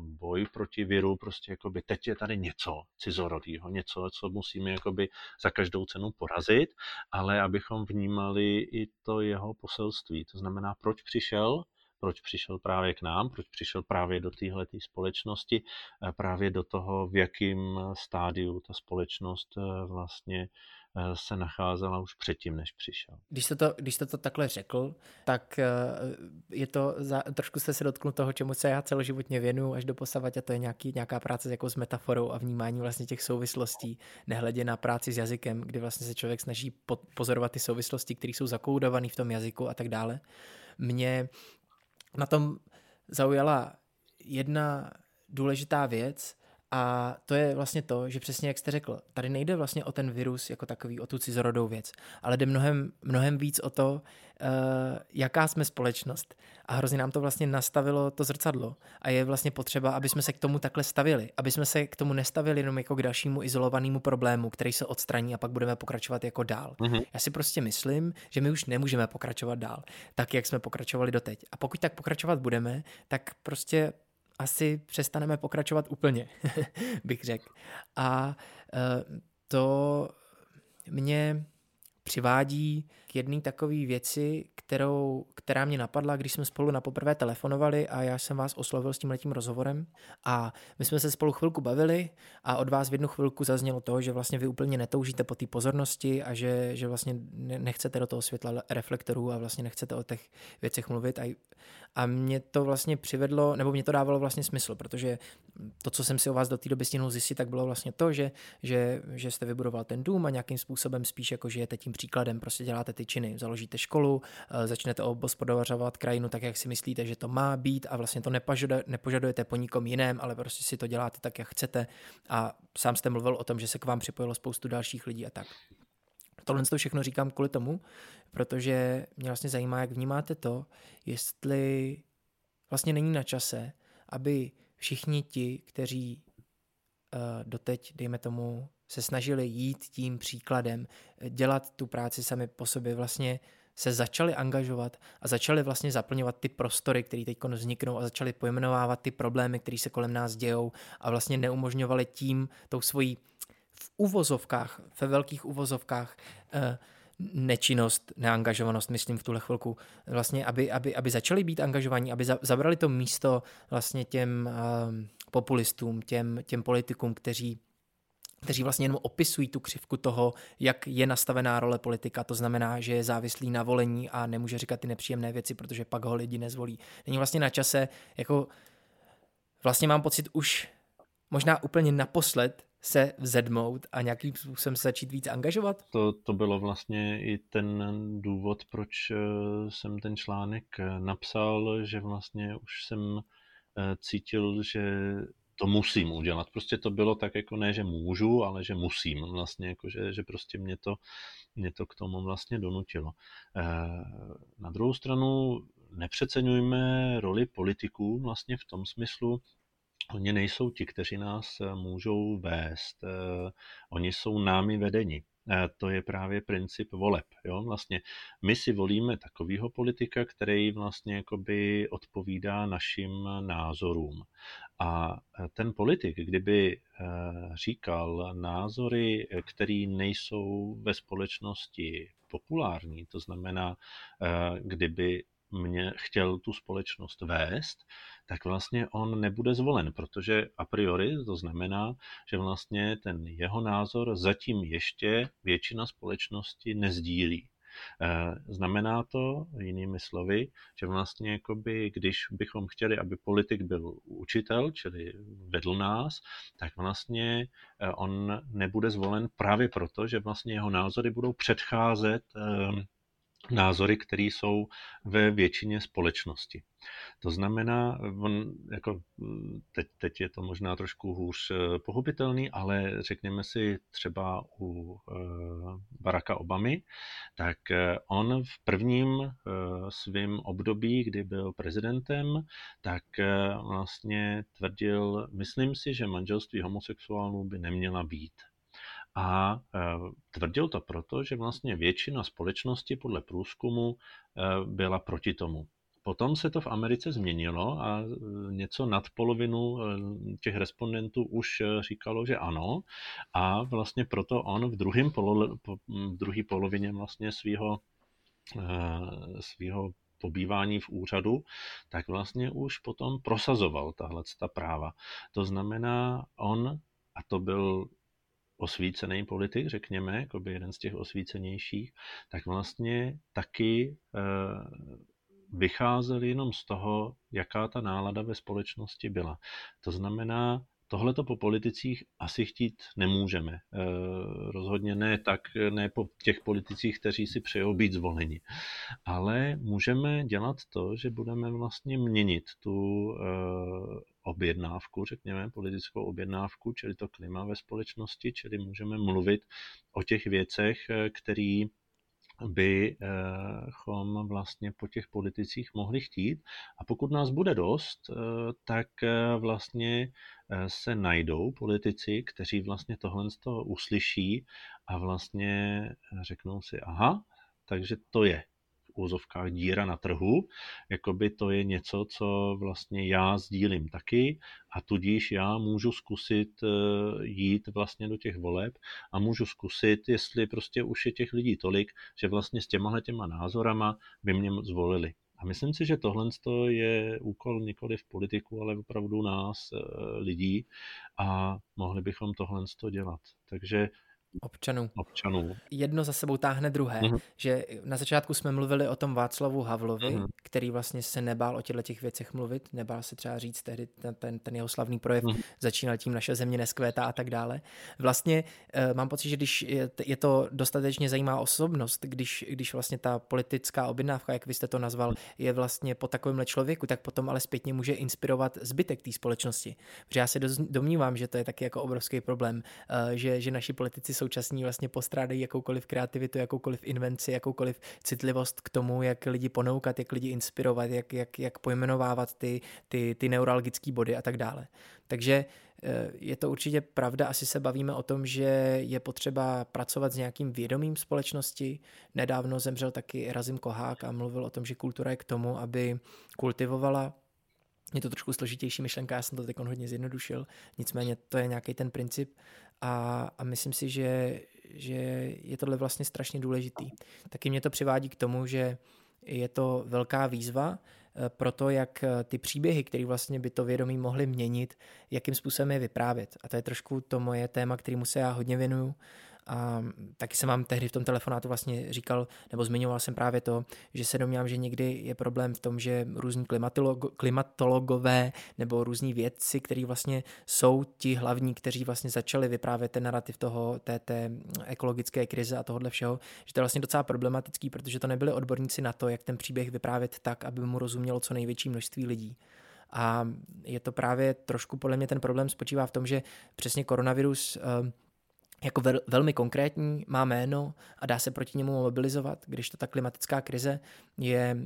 boj proti viru, prostě jakoby teď je tady něco cizorodýho, něco, co musíme jakoby za každou cenu porazit, ale abychom vnímali i to jeho poselství. To znamená, proč přišel, proč přišel právě k nám, proč přišel právě do téhle společnosti, eh, právě do toho, v jakém stádiu ta společnost eh, vlastně se nacházela už předtím, než přišel. Když jste to, když jste to takhle řekl, tak eh, je to, za, trošku jste se dotknul toho, čemu se já celoživotně věnuju až do posavat a to je nějaký, nějaká práce jako s metaforou a vnímání vlastně těch souvislostí, nehledě na práci s jazykem, kdy vlastně se člověk snaží pozorovat ty souvislosti, které jsou zakoudované v tom jazyku a tak dále. Mě na tom zaujala jedna důležitá věc, a to je vlastně to, že přesně jak jste řekl, tady nejde vlastně o ten virus jako takový, o tu cizorodou věc, ale jde mnohem, mnohem víc o to, uh, jaká jsme společnost. A hrozně nám to vlastně nastavilo to zrcadlo. A je vlastně potřeba, aby jsme se k tomu takhle stavili. Aby jsme se k tomu nestavili jenom jako k dalšímu izolovanému problému, který se odstraní a pak budeme pokračovat jako dál. Mm-hmm. Já si prostě myslím, že my už nemůžeme pokračovat dál, tak jak jsme pokračovali doteď. A pokud tak pokračovat budeme, tak prostě asi přestaneme pokračovat úplně, bych řekl. A eh, to mě přivádí k jedné takové věci, kterou, která mě napadla, když jsme spolu na poprvé telefonovali a já jsem vás oslovil s tím letím rozhovorem. A my jsme se spolu chvilku bavili a od vás v jednu chvilku zaznělo to, že vlastně vy úplně netoužíte po té pozornosti a že, že vlastně nechcete do toho světla reflektorů a vlastně nechcete o těch věcech mluvit. A, a mě to vlastně přivedlo, nebo mě to dávalo vlastně smysl, protože to, co jsem si o vás do té doby stihnul zjistit, tak bylo vlastně to, že, že, že jste vybudoval ten dům a nějakým způsobem spíš jako žijete tím příkladem, prostě děláte ty činy, založíte školu, eh, začnete obospodařovat krajinu tak, jak si myslíte, že to má být a vlastně to nepožadujete po nikom jiném, ale prostě si to děláte tak, jak chcete a sám jste mluvil o tom, že se k vám připojilo spoustu dalších lidí a tak. Tohle to všechno říkám kvůli tomu, protože mě vlastně zajímá, jak vnímáte to, jestli vlastně není na čase, aby všichni ti, kteří uh, doteď, dejme tomu, se snažili jít tím příkladem, dělat tu práci sami po sobě, vlastně se začali angažovat a začali vlastně zaplňovat ty prostory, které teď vzniknou a začali pojmenovávat ty problémy, které se kolem nás dějou a vlastně neumožňovali tím, tou svojí v uvozovkách, ve velkých uvozovkách, eh, nečinnost, neangažovanost, myslím v tuhle chvilku, vlastně, aby, aby, aby začali být angažovaní, aby za, zabrali to místo vlastně těm um, populistům, těm, těm politikům, kteří kteří vlastně jenom opisují tu křivku toho, jak je nastavená role politika. To znamená, že je závislý na volení a nemůže říkat ty nepříjemné věci, protože pak ho lidi nezvolí. Není vlastně na čase, jako vlastně mám pocit už možná úplně naposled se vzedmout a nějakým způsobem se začít víc angažovat? To, to bylo vlastně i ten důvod, proč eh, jsem ten článek eh, napsal, že vlastně už jsem eh, cítil, že to musím udělat. Prostě to bylo tak jako ne, že můžu, ale že musím vlastně, jako že, že prostě mě to, mě to k tomu vlastně donutilo. Na druhou stranu nepřeceňujme roli politiků vlastně v tom smyslu, Oni nejsou ti, kteří nás eh, můžou vést. Eh, oni jsou námi vedeni. Eh, to je právě princip voleb. Jo? Vlastně my si volíme takového politika, který vlastně odpovídá našim názorům. A ten politik, kdyby říkal názory, které nejsou ve společnosti populární, to znamená, kdyby mě chtěl tu společnost vést, tak vlastně on nebude zvolen, protože a priori to znamená, že vlastně ten jeho názor zatím ještě většina společnosti nezdílí. Eh, znamená to, jinými slovy, že vlastně jakoby, když bychom chtěli, aby politik byl učitel, čili vedl nás, tak vlastně eh, on nebude zvolen právě proto, že vlastně jeho názory budou předcházet eh, názory, které jsou ve většině společnosti. To znamená, on, jako, teď, teď je to možná trošku hůř eh, pochopitelný, ale řekněme si třeba u uh, Baracka Obamy, tak uh, on v prvním svém období, kdy byl prezidentem, tak vlastně tvrdil, myslím si, že manželství homosexuálů by neměla být. A e, tvrdil to proto, že vlastně většina společnosti podle průzkumu e, byla proti tomu. Potom se to v Americe změnilo a e, něco nad polovinu těch respondentů už říkalo, že ano. A vlastně proto on v, druhém polo, v druhé polovině vlastně svého svýho pobývání v úřadu, tak vlastně už potom prosazoval tahle ta práva. To znamená, on, a to byl osvícený politik, řekněme, jako by jeden z těch osvícenějších, tak vlastně taky eh, vycházel jenom z toho, jaká ta nálada ve společnosti byla. To znamená, Tohle to po politicích asi chtít nemůžeme. E, rozhodně ne tak, ne po těch politicích, kteří si přejou být zvoleni. Ale můžeme dělat to, že budeme vlastně měnit tu e, objednávku, řekněme, politickou objednávku, čili to klima ve společnosti, čili můžeme mluvit o těch věcech, eh, které bychom vlastně po těch politicích mohli chtít. A pokud nás bude dost, eh, tak eh, vlastně se najdou politici, kteří vlastně tohle uslyší a vlastně řeknou si, aha, takže to je úzovkách díra na trhu, jakoby to je něco, co vlastně já sdílím taky a tudíž já můžu zkusit eh, jít vlastně do těch voleb a můžu zkusit, jestli prostě už je těch lidí tolik, že vlastně s těma těma názorama by mě zvolili. A myslím si, že tohle je úkol nikoli v politiku, ale opravdu nás, eh, lidí, a mohli bychom tohle dělat. Takže občanů. občanů. Jedno za sebou táhne druhé, mm-hmm. že na začátku jsme mluvili o tom Václavu Havlovi, mm-hmm. který vlastně se nebál o těchto těch věcech mluvit, nebál se třeba říct tehdy ten, ten, ten jeho slavný projev, mm-hmm. začínal tím naše země neskvétá a tak dále. Vlastně e, mám pocit, že když je, je to dostatečně zajímavá osobnost, když, když vlastně ta politická objednávka, jak vy jste to nazval, je vlastně po takovémhle člověku, tak potom ale zpětně může inspirovat zbytek té společnosti. Protože já se domnívám, že to je taky jako obrovský problém, e, že, že naši politici současní vlastně postrádají jakoukoliv kreativitu, jakoukoliv invenci, jakoukoliv citlivost k tomu, jak lidi ponoukat, jak lidi inspirovat, jak, jak, jak pojmenovávat ty, ty, ty neuralgické body a tak dále. Takže eh, je to určitě pravda, asi se bavíme o tom, že je potřeba pracovat s nějakým vědomím společnosti. Nedávno zemřel taky Razim Kohák a mluvil o tom, že kultura je k tomu, aby kultivovala je to trošku složitější myšlenka, já jsem to teď hodně zjednodušil, nicméně to je nějaký ten princip a, a myslím si, že, že je tohle vlastně strašně důležitý. Taky mě to přivádí k tomu, že je to velká výzva eh, pro to, jak eh, ty příběhy, které vlastně by to vědomí mohly měnit, jakým způsobem je vyprávět. A to je trošku to moje téma, kterému se já hodně věnuju a taky jsem vám tehdy v tom telefonátu vlastně říkal, nebo zmiňoval jsem právě to, že se domnívám, že někdy je problém v tom, že různí klimatologo, klimatologové nebo různí vědci, kteří vlastně jsou ti hlavní, kteří vlastně začali vyprávět ten narrativ toho, té, té ekologické krize a tohohle všeho, že to je vlastně docela problematický, protože to nebyli odborníci na to, jak ten příběh vyprávět tak, aby mu rozumělo co největší množství lidí. A je to právě trošku podle mě ten problém spočívá v tom, že přesně koronavirus uh, jako vel, velmi konkrétní, má jméno a dá se proti němu mobilizovat, když to ta klimatická krize je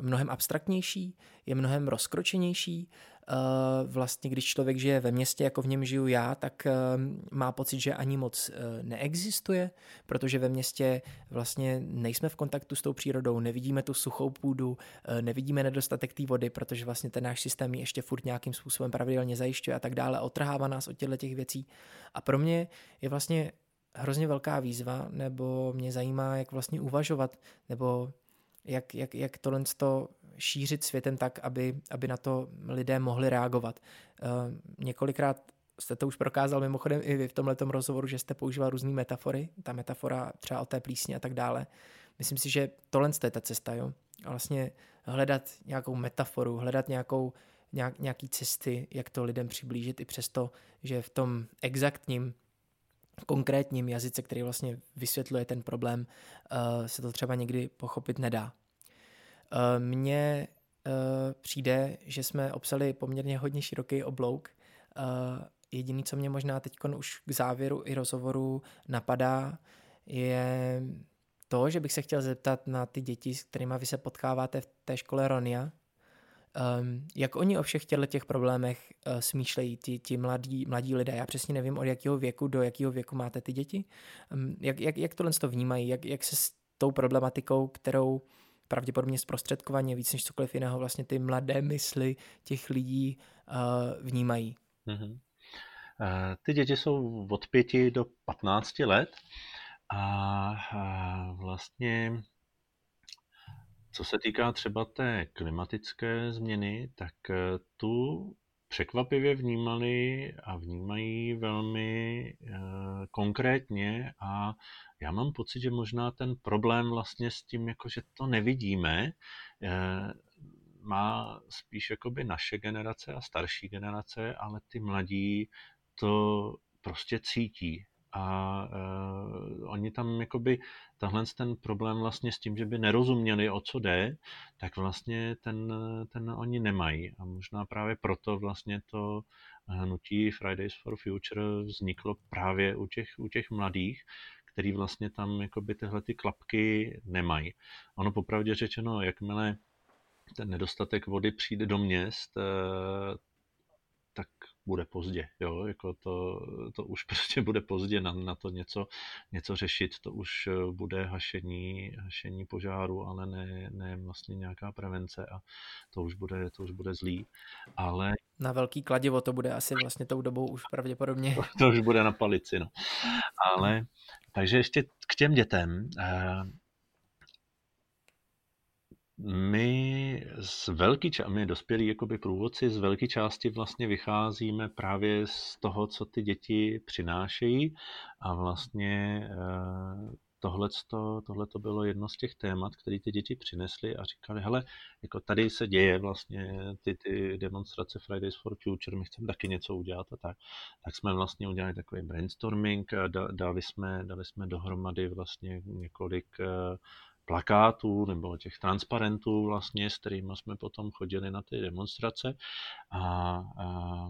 mnohem abstraktnější, je mnohem rozkročenější. Eh, vlastně, když člověk žije ve městě, jako v něm žiju já, tak eh, má pocit, že ani moc eh, neexistuje, protože ve městě vlastně nejsme v kontaktu s tou přírodou, nevidíme tu suchou půdu, nevidíme nedostatek té vody, protože vlastně ten náš systém ji ještě furt nějakým způsobem pravidelně zajišťuje a tak dále, otrhává nás od těchto těch věcí. A pro mě je vlastně hrozně velká výzva, nebo mě zajímá, jak vlastně uvažovat, nebo jak, jak, jak tohle to šířit světem tak, aby, aby na to lidé mohli reagovat. Uh, několikrát jste to už prokázal mimochodem i vy v tomhle rozhovoru, že jste používal různé metafory, ta metafora třeba o té plísni a tak dále. Myslím si, že tohle je ta cesta, jo. A vlastně hledat nějakou metaforu, hledat nějakou, nějak, nějaký cesty, jak to lidem přiblížit i přesto, že v tom exaktním konkrétním jazyce, který vlastně vysvětluje ten problém, uh, se to třeba někdy pochopit nedá. Uh, mně uh, přijde, že jsme obsali poměrně hodně široký oblouk. Uh, jediný, co mě možná teď už k závěru i rozhovoru napadá, je to, že bych se chtěl zeptat na ty děti, s kterými vy se potkáváte v té škole Ronia, Um, jak oni o všech těchto těch problémech uh, smýšlejí, ti, ti mladí, mladí lidé? Já přesně nevím, od jakého věku do jakého věku máte ty děti. Um, jak, jak, jak tohle to vnímají? Jak, jak se s tou problematikou, kterou pravděpodobně zprostředkovaně víc než cokoliv jiného vlastně ty mladé mysli těch lidí uh, vnímají? Mm-hmm. Ty děti jsou od pěti do 15 let a uh, vlastně co se týká třeba té klimatické změny, tak eh, tu překvapivě vnímali a vnímají velmi eh, konkrétně a já mám pocit, že možná ten problém vlastně s tím, jako že to nevidíme, eh, má spíš jakoby naše generace a starší generace, ale ty mladí to prostě cítí a uh, oni tam jakoby tahle ten problém vlastně s tím, že by nerozuměli, o co jde, tak vlastně ten, ten oni nemají. A možná právě proto vlastně to hnutí Fridays for Future vzniklo právě u těch, u těch mladých, který vlastně tam jakoby tyhle ty klapky nemají. Ono popravdě řečeno, jakmile ten nedostatek vody přijde do měst, tak bude pozdě, jo, jako to, to už prostě bude pozdě na, na to něco, něco řešit, to už eh, bude hašení, hašení požáru, ale ne, ne vlastně nějaká prevence a to už bude, to už bude zlý, ale... Na velký kladivo to bude asi vlastně tou dobou už pravděpodobně. To, to už bude na palici, no. Ale, takže ještě k těm dětem, eh, my z velké části, my dospělí jakoby průvodci z velké části vlastně vycházíme právě z toho, co ty děti přinášejí a vlastně eh, tohle to bylo jedno z těch témat, které ty děti přinesly a říkali, hele, jako tady se děje vlastně ty, ty demonstrace Fridays for Future, my chceme taky něco udělat a tak. Tak jsme vlastně udělali takový brainstorming a dali jsme, dali jsme dohromady vlastně několik eh, plakátů nebo těch transparentů vlastně, s kterými jsme potom chodili na ty demonstrace a, a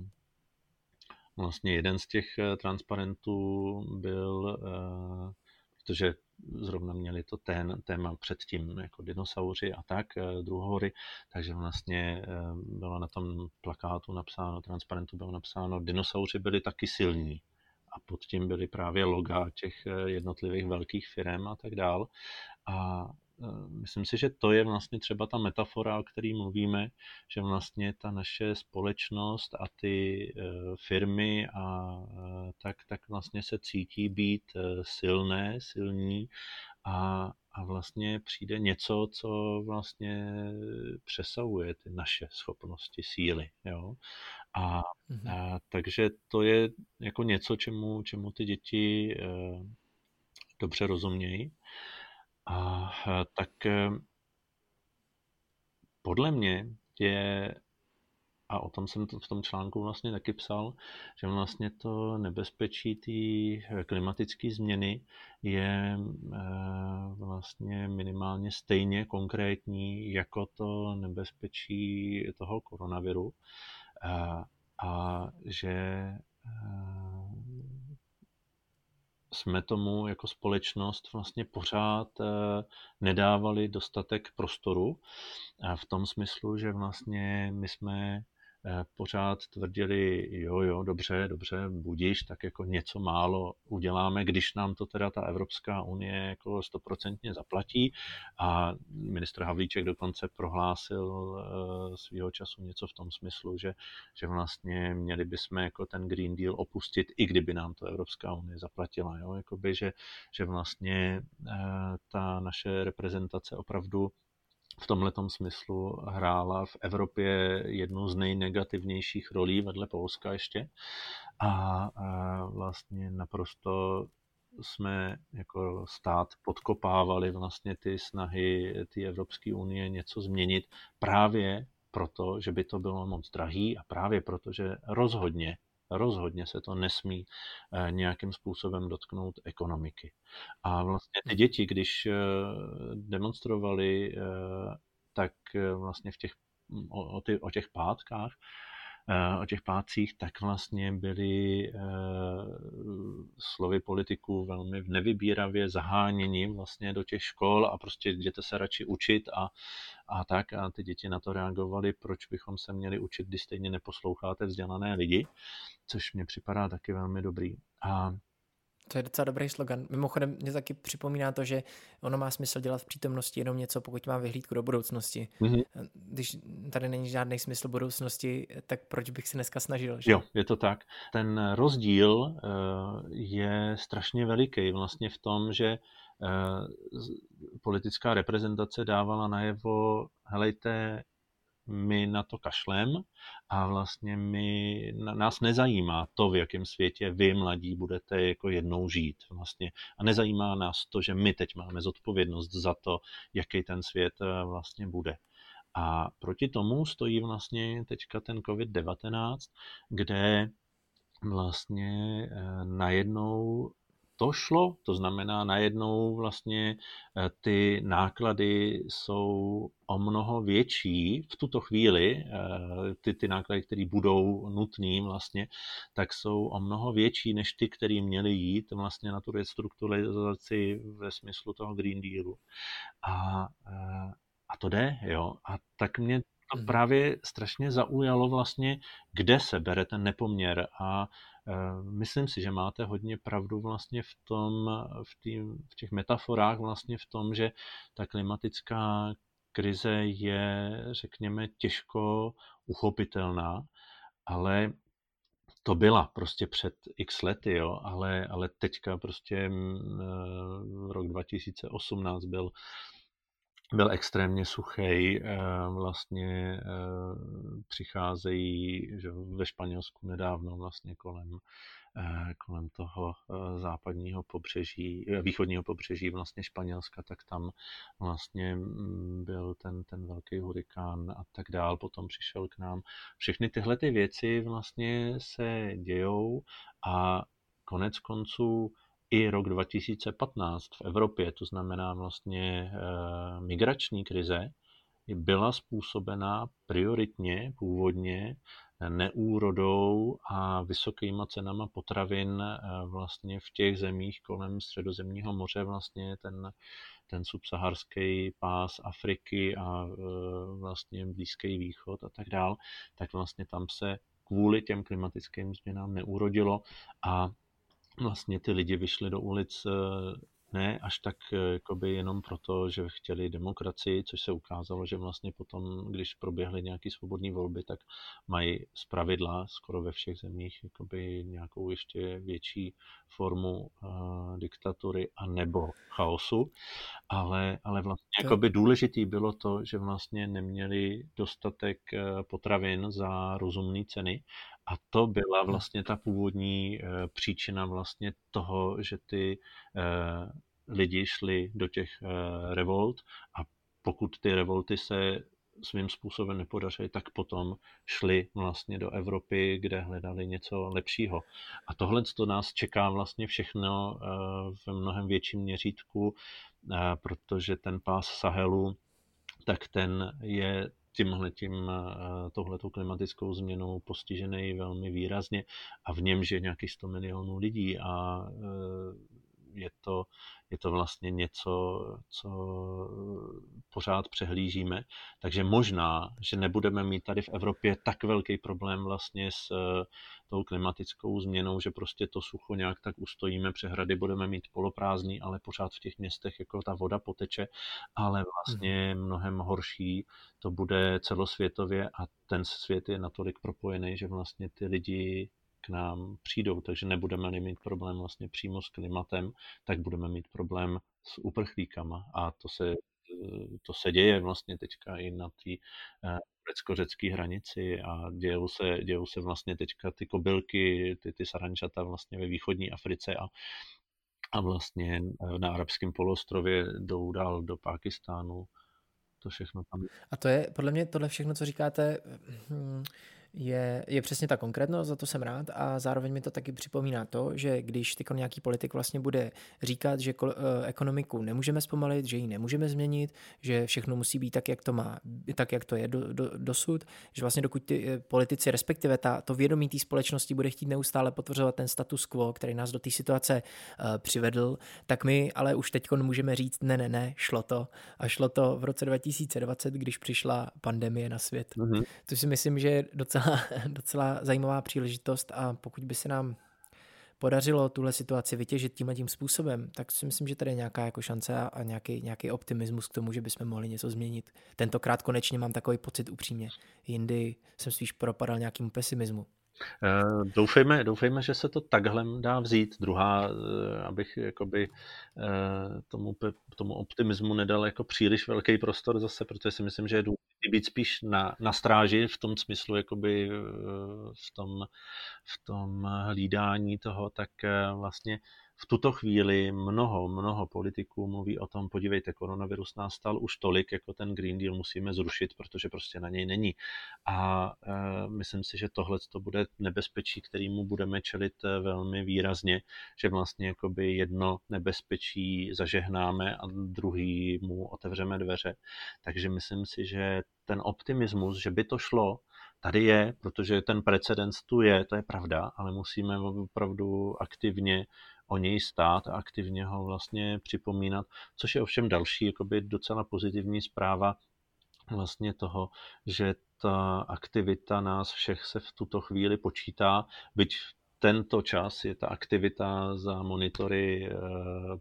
vlastně jeden z těch eh, transparentů byl, eh, protože zrovna měli to ten, téma předtím jako dinosauři a tak, eh, druhory, takže vlastně bylo na tom plakátu napsáno, transparentu bylo napsáno, dinosauři byli taky silní a pod tím byly právě loga těch jednotlivých velkých firm a tak dál. A Eh, myslím si, že to je vlastně třeba ta metafora, o které mluvíme, že vlastně ta naše společnost a ty eh, firmy a eh, tak, tak vlastně se cítí být silné, silní a, a vlastně přijde něco, co vlastně přesahuje ty naše schopnosti, síly. Jo? A, mm-hmm. a takže to je jako něco, čemu, čemu ty děti e, dobře rozumějí. A tak e, podle mě je, a o tom jsem to v tom článku vlastně taky psal, že vlastně to nebezpečí té klimatické změny je vlastně minimálně stejně konkrétní jako to nebezpečí toho koronaviru. A, a že jsme tomu jako společnost vlastně pořád eh, nedávali dostatek prostoru. V tom smyslu, že vlastně my jsme pořád tvrdili, jo, jo, dobře, dobře, budíš, tak jako něco málo uděláme, když nám to teda ta Evropská unie jako stoprocentně zaplatí. A ministr Havlíček dokonce prohlásil eh, svýho času něco v tom smyslu, že, že vlastně měli bychom jako ten Green Deal opustit, i kdyby nám to Evropská unie zaplatila. Jo? Jakoby, že, že vlastně eh, ta naše reprezentace opravdu v tomhle smyslu hrála v Evropě jednu z nejnegativnějších rolí vedle Polska ještě. A, vlastně naprosto jsme jako stát podkopávali vlastně ty snahy ty Evropské unie něco změnit právě proto, že by to bylo moc drahý a právě proto, že rozhodně rozhodně se to nesmí eh, nějakým způsobem dotknout ekonomiky. A vlastně ty děti, když eh, demonstrovali, eh, tak vlastně v těch, o, o, ty, o těch pátkách, o těch pácích, tak vlastně byly slovy politiků velmi nevybíravě zaháněni vlastně do těch škol a prostě jděte se radši učit a, a tak a ty děti na to reagovaly, proč bychom se měli učit, když stejně neposloucháte vzdělané lidi, což mě připadá taky velmi dobrý. A to je docela dobrý slogan. Mimochodem mě taky připomíná to, že ono má smysl dělat v přítomnosti jenom něco, pokud má vyhlídku do budoucnosti. Mm-hmm. Když tady není žádný smysl budoucnosti, tak proč bych se dneska snažil? Že? Jo, je to tak. Ten rozdíl eh, je strašně veliký vlastně v tom, že Eh, politická reprezentace dávala najevo, helejte, my na to kašlem a vlastně my, nás nezajímá to, v jakém světě vy, mladí, budete jako jednou žít. Vlastně. A nezajímá nás to, že my teď máme zodpovědnost za to, jaký ten svět eh, vlastně bude. A proti tomu stojí vlastně teďka ten COVID-19, kde vlastně eh, najednou to šlo, to znamená najednou vlastně eh, ty náklady jsou o mnoho větší v tuto chvíli, eh, ty, ty náklady, které budou nutné vlastně, tak jsou o mnoho větší než ty, které měly jít vlastně na tu restrukturalizaci ve smyslu toho Green Dealu. A, eh, a to jde, jo. A tak mě to mhm. právě strašně zaujalo vlastně, kde se bere ten nepoměr a myslím si, že máte hodně pravdu vlastně v tom, v, tý, v těch metaforách vlastně v tom, že ta klimatická krize je, řekněme, těžko uchopitelná, ale to byla prostě před x lety, jo, ale, ale teďka prostě mm, eh, rok 2018 byl byl extrémně suchý, eh, vlastně eh, přicházejí že ve Španělsku nedávno vlastně kolem eh, kolem toho západního pobřeží, východního pobřeží vlastně Španělska, tak tam vlastně mm, byl ten, ten velký hurikán a tak dál, potom přišel k nám. Všechny tyhle ty věci vlastně se dějou a konec konců i rok 2015 v Evropě, to znamená vlastně e, migrační krize, byla způsobená prioritně, původně neúrodou a vysokýma cenama potravin eh, vlastně v těch zemích kolem Středozemního moře vlastně ten, ten subsaharský pás Afriky a eh, vlastně Blízký východ a tak dál, tak vlastně tam se kvůli těm klimatickým změnám neurodilo a vlastně ty lidi vyšli do ulic ne až tak eh, jakoby jenom proto, že chtěli demokracii, což se ukázalo, že vlastně potom, když proběhly nějaké svobodné volby, tak mají z pravidla skoro ve všech zemích jakoby nějakou ještě větší formu uh, diktatury a nebo chaosu, ale, ale vlastně jakoby důležitý bylo to, že vlastně neměli dostatek eh, potravin za rozumné ceny a to byla vlastně ta původní eh, příčina vlastně toho, že ty eh, lidi šli do těch eh, revolt a pokud ty revolty se svým způsobem nepodařily, tak potom šli vlastně do Evropy, kde hledali něco lepšího. A tohle to nás čeká vlastně všechno v mnohem větším měřítku, protože ten pás Sahelu, tak ten je tímhletím, eh, tohletou klimatickou změnou postižený velmi výrazně a v něm je nějakých 100 milionů lidí a eh, je to, je to vlastně něco, co pořád přehlížíme. Takže možná, že nebudeme mít tady v Evropě tak velký problém vlastně s tou klimatickou změnou, že prostě to sucho nějak tak ustojíme, přehrady budeme mít poloprázdný, ale pořád v těch městech jako ta voda poteče, ale vlastně mhm. mnohem horší to bude celosvětově a ten svět je natolik propojený, že vlastně ty lidi k nám přijdou, takže nebudeme mít problém vlastně přímo s klimatem, tak budeme mít problém s uprchlíkama a to se, to se děje vlastně teďka i na té eh, turecko-řecké hranici a dějou se, dějou se vlastně teďka ty kobylky, ty, ty sarančata vlastně ve východní Africe a a vlastně eh, na arabském polostrově jdou dál do Pákistánu. To všechno tam. A to je podle mě tohle všechno, co říkáte, hm, je, je přesně ta konkrétnost, za to jsem rád a zároveň mi to taky připomíná to, že když tyko nějaký politik vlastně bude říkat, že eh, ekonomiku nemůžeme zpomalit, že ji nemůžeme změnit, že všechno musí být tak, jak to má, tak, jak to je do, do, dosud, že vlastně dokud ty eh, politici, respektive ta, to vědomí té společnosti bude chtít neustále potvrzovat ten status quo, který nás do té situace uh, přivedl, tak my ale už teď můžeme říct, ne, ne, ne, šlo to. A šlo to v roce 2020, když přišla pandemie na svět. Mm-hmm. To si myslím, že je docela docela zajímavá příležitost a pokud by se nám podařilo tuhle situaci vytěžit tímhle tím způsobem, tak si myslím, že tady je nějaká jako šance a, nějaký, nějaký optimismus k tomu, že bychom mohli něco změnit. Tentokrát konečně mám takový pocit upřímně. Jindy jsem spíš propadal nějakému pesimismu. Uh, doufejme, doufejme, že se to takhle dá vzít. Druhá, uh, abych jakoby uh, tomu, tomu optimismu nedal jako příliš velký prostor zase, protože si myslím, že je důležité být spíš na, na stráži v tom smyslu, jakoby v tom, v tom hlídání toho, tak vlastně v tuto chvíli mnoho, mnoho politiků mluví o tom, podívejte, koronavirus nás stal už tolik, jako ten Green Deal musíme zrušit, protože prostě na něj není. A e, myslím si, že tohle to bude nebezpečí, kterýmu budeme čelit e, velmi výrazně, že vlastně jakoby jedno nebezpečí zažehnáme a druhý mu otevřeme dveře. Takže myslím si, že ten optimismus, že by to šlo, tady je, protože ten precedens tu je, to je pravda, ale musíme opravdu aktivně o něj stát a aktivně ho vlastně připomínat, což je ovšem další jakoby docela pozitivní zpráva vlastně toho, že ta aktivita nás všech se v tuto chvíli počítá, byť tento čas je ta aktivita za monitory eh,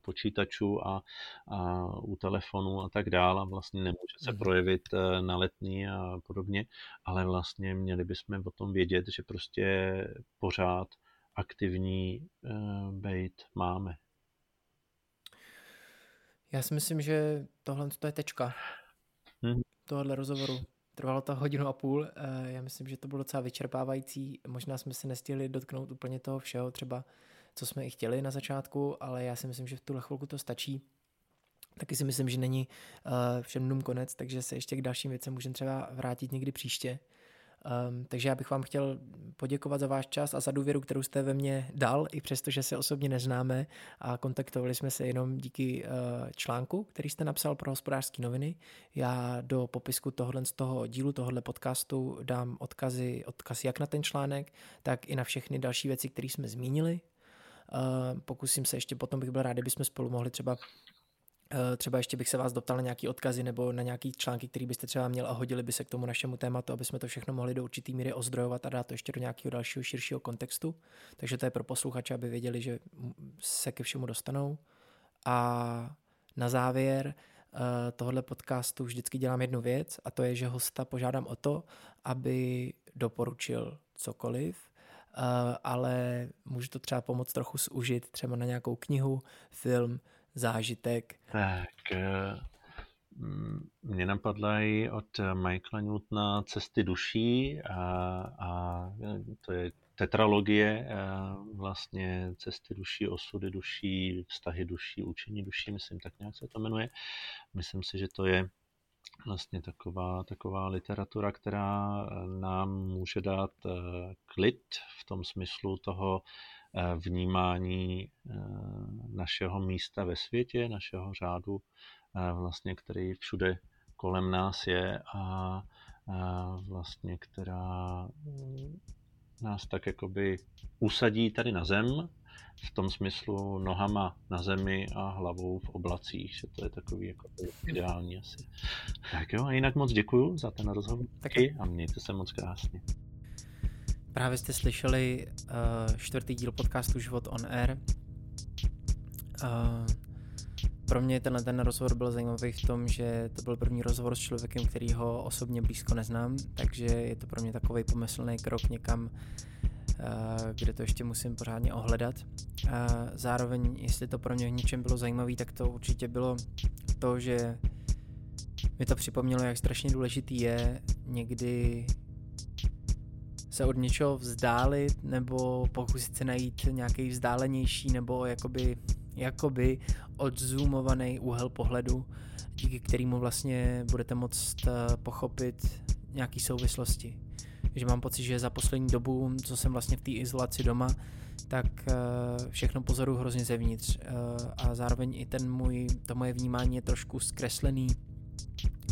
počítačů a, a u telefonu a tak dále. Vlastně nemůže se mhm. projevit eh, na letní a podobně, ale vlastně měli bychom o tom vědět, že prostě pořád aktivní uh, eh, být máme. Já si myslím, že tohle to je tečka hmm. tohohle rozhovoru. Trvalo to hodinu a půl. Eh, já myslím, že to bylo docela vyčerpávající. Možná jsme se nestihli dotknout úplně toho všeho, třeba co jsme i chtěli na začátku, ale já si myslím, že v tuhle chvilku to stačí. Taky si myslím, že není uh, všem dnům konec, takže se ještě k dalším věcem můžeme třeba vrátit někdy příště. Um, takže já bych vám chtěl poděkovat za váš čas a za důvěru, kterou jste ve mně dal, i přesto, že se osobně neznáme a kontaktovali jsme se jenom díky uh, článku, který jste napsal pro hospodářské noviny. Já do popisku tohohle z toho dílu, tohohle podcastu dám odkazy, odkaz jak na ten článek, tak i na všechny další věci, které jsme zmínili. Uh, pokusím se ještě potom, bych byl rád, kdybychom spolu mohli třeba třeba ještě bych se vás doptal na nějaký odkazy nebo na nějaký články, který byste třeba měl a hodili by se k tomu našemu tématu, aby jsme to všechno mohli do určitý míry ozdrojovat a dát to ještě do nějakého dalšího širšího kontextu. Takže to je pro posluchače, aby věděli, že se ke všemu dostanou. A na závěr uh, tohohle podcastu vždycky dělám jednu věc a to je, že hosta požádám o to, aby doporučil cokoliv, uh, ale může to třeba pomoct trochu zúžit třeba na nějakou knihu, film, zážitek? Tak, eh, mě napadají od Michaela Newtona Cesty duší a, a to je tetralogie eh, vlastně Cesty duší, osudy duší, vztahy duší, učení duší, myslím, tak nějak se to jmenuje. Myslím si, že to je vlastně taková, taková literatura, která nám může dát eh, klid v tom smyslu toho, vnímání eh, našeho místa ve světě, našeho řádu, eh, vlastně, který všude kolem nás je a vlastně, která nás tak jakoby usadí tady na zem, v tom smyslu nohama na zemi a hlavou v oblacích, že to je takový jako ideální asi. Tak jo, a jinak moc děkuju za ten rozhovor a mějte se moc krásně. Právě jste slyšeli uh, čtvrtý díl podcastu Život on Air. Uh, pro mě tenhle ten rozhovor byl zajímavý v tom, že to byl první rozhovor s člověkem, který ho osobně blízko neznám, takže je to pro mě takový pomyslný krok někam, uh, kde to ještě musím pořádně ohledat. Zároveň, jestli to pro mě v něčem bylo zajímavé, tak to určitě bylo to, že mi to připomnělo, jak strašně důležitý je někdy se od něčeho vzdálit nebo pokusit se najít nějaký vzdálenější nebo jakoby, jakoby odzoomovaný úhel pohledu, díky kterému vlastně budete moct eh, pochopit nějaký souvislosti. Že mám pocit, že za poslední dobu, co jsem vlastně v té izolaci doma, tak eh, všechno pozoru hrozně zevnitř eh, a zároveň i ten můj, to moje vnímání je trošku zkreslený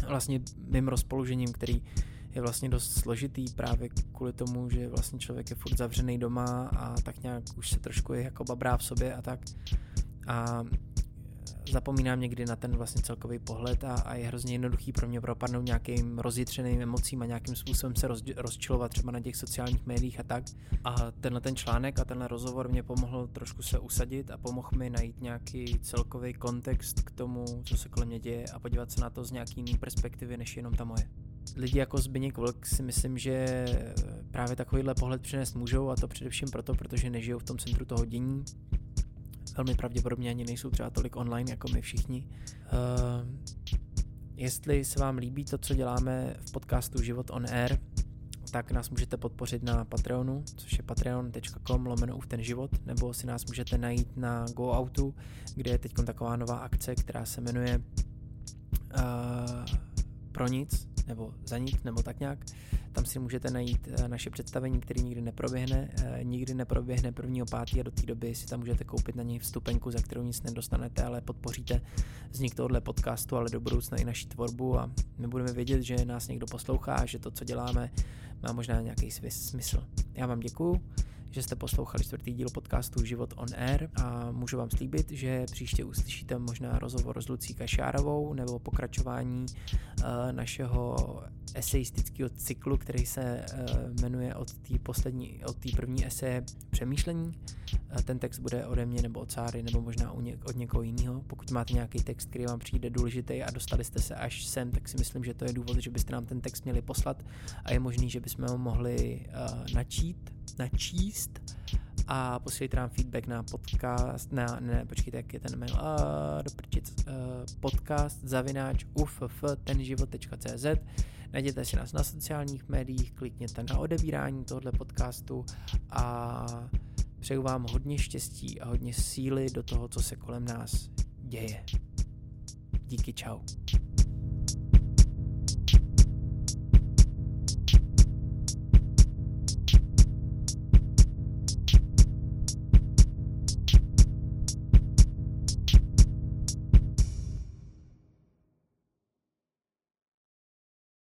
vlastně mým rozpoložením, který je vlastně dost složitý právě kvůli tomu, že vlastně člověk je furt zavřený doma a tak nějak už se trošku je jako babrá v sobě a tak. A zapomínám někdy na ten vlastně celkový pohled a, a je hrozně jednoduchý pro mě propadnout nějakým rozjitřeným emocím a nějakým způsobem se roz, rozčilovat třeba na těch sociálních médiích a tak. A tenhle ten článek a tenhle rozhovor mě pomohl trošku se usadit a pomohl mi najít nějaký celkový kontext k tomu, co se kolem mě děje a podívat se na to z nějaký jiný perspektivy, než jenom ta moje lidi jako Zbigněk Vlk si myslím, že právě takovýhle pohled přinést můžou a to především proto, protože nežijou v tom centru toho dění. Velmi pravděpodobně ani nejsou třeba tolik online jako my všichni. Uh, jestli se vám líbí to, co děláme v podcastu Život on Air, tak nás můžete podpořit na Patreonu, což je patreon.com lomeno ten život, nebo si nás můžete najít na GoOutu, kde je teď taková nová akce, která se jmenuje uh, Pro nic, nebo za nic, nebo tak nějak. Tam si můžete najít eh, naše představení, které nikdy neproběhne. Eh, nikdy neproběhne prvního pátý a do té doby si tam můžete koupit na něj vstupenku, za kterou nic nedostanete, ale podpoříte vznik tohohle podcastu, ale do budoucna i naší tvorbu a my budeme vědět, že nás někdo poslouchá a že to, co děláme, má možná nějaký smysl. Já vám děkuju že jste poslouchali čtvrtý díl podcastu Život on Air a můžu vám slíbit, že příště uslyšíte možná rozhovor s Lucí Kašárovou nebo pokračování uh, našeho eseistického cyklu, který se uh, jmenuje od od té první eseje Přemýšlení. Ten text bude ode mě nebo od Cáry nebo možná od někoho jiného. Pokud máte nějaký text, který vám přijde důležitý a dostali jste se až sem, tak si myslím, že to je důvod, že byste nám ten text měli poslat a je možný, že bychom ho mohli uh, načít načíst a posílejte nám feedback na podcast, na, ne, počkejte, jak je ten mail, uh, doprčit, uh, podcast zavináč ufftenživot.cz Najděte si nás na sociálních médiích, klikněte na odebírání tohoto podcastu a přeju vám hodně štěstí a hodně síly do toho, co se kolem nás děje. Díky, čau.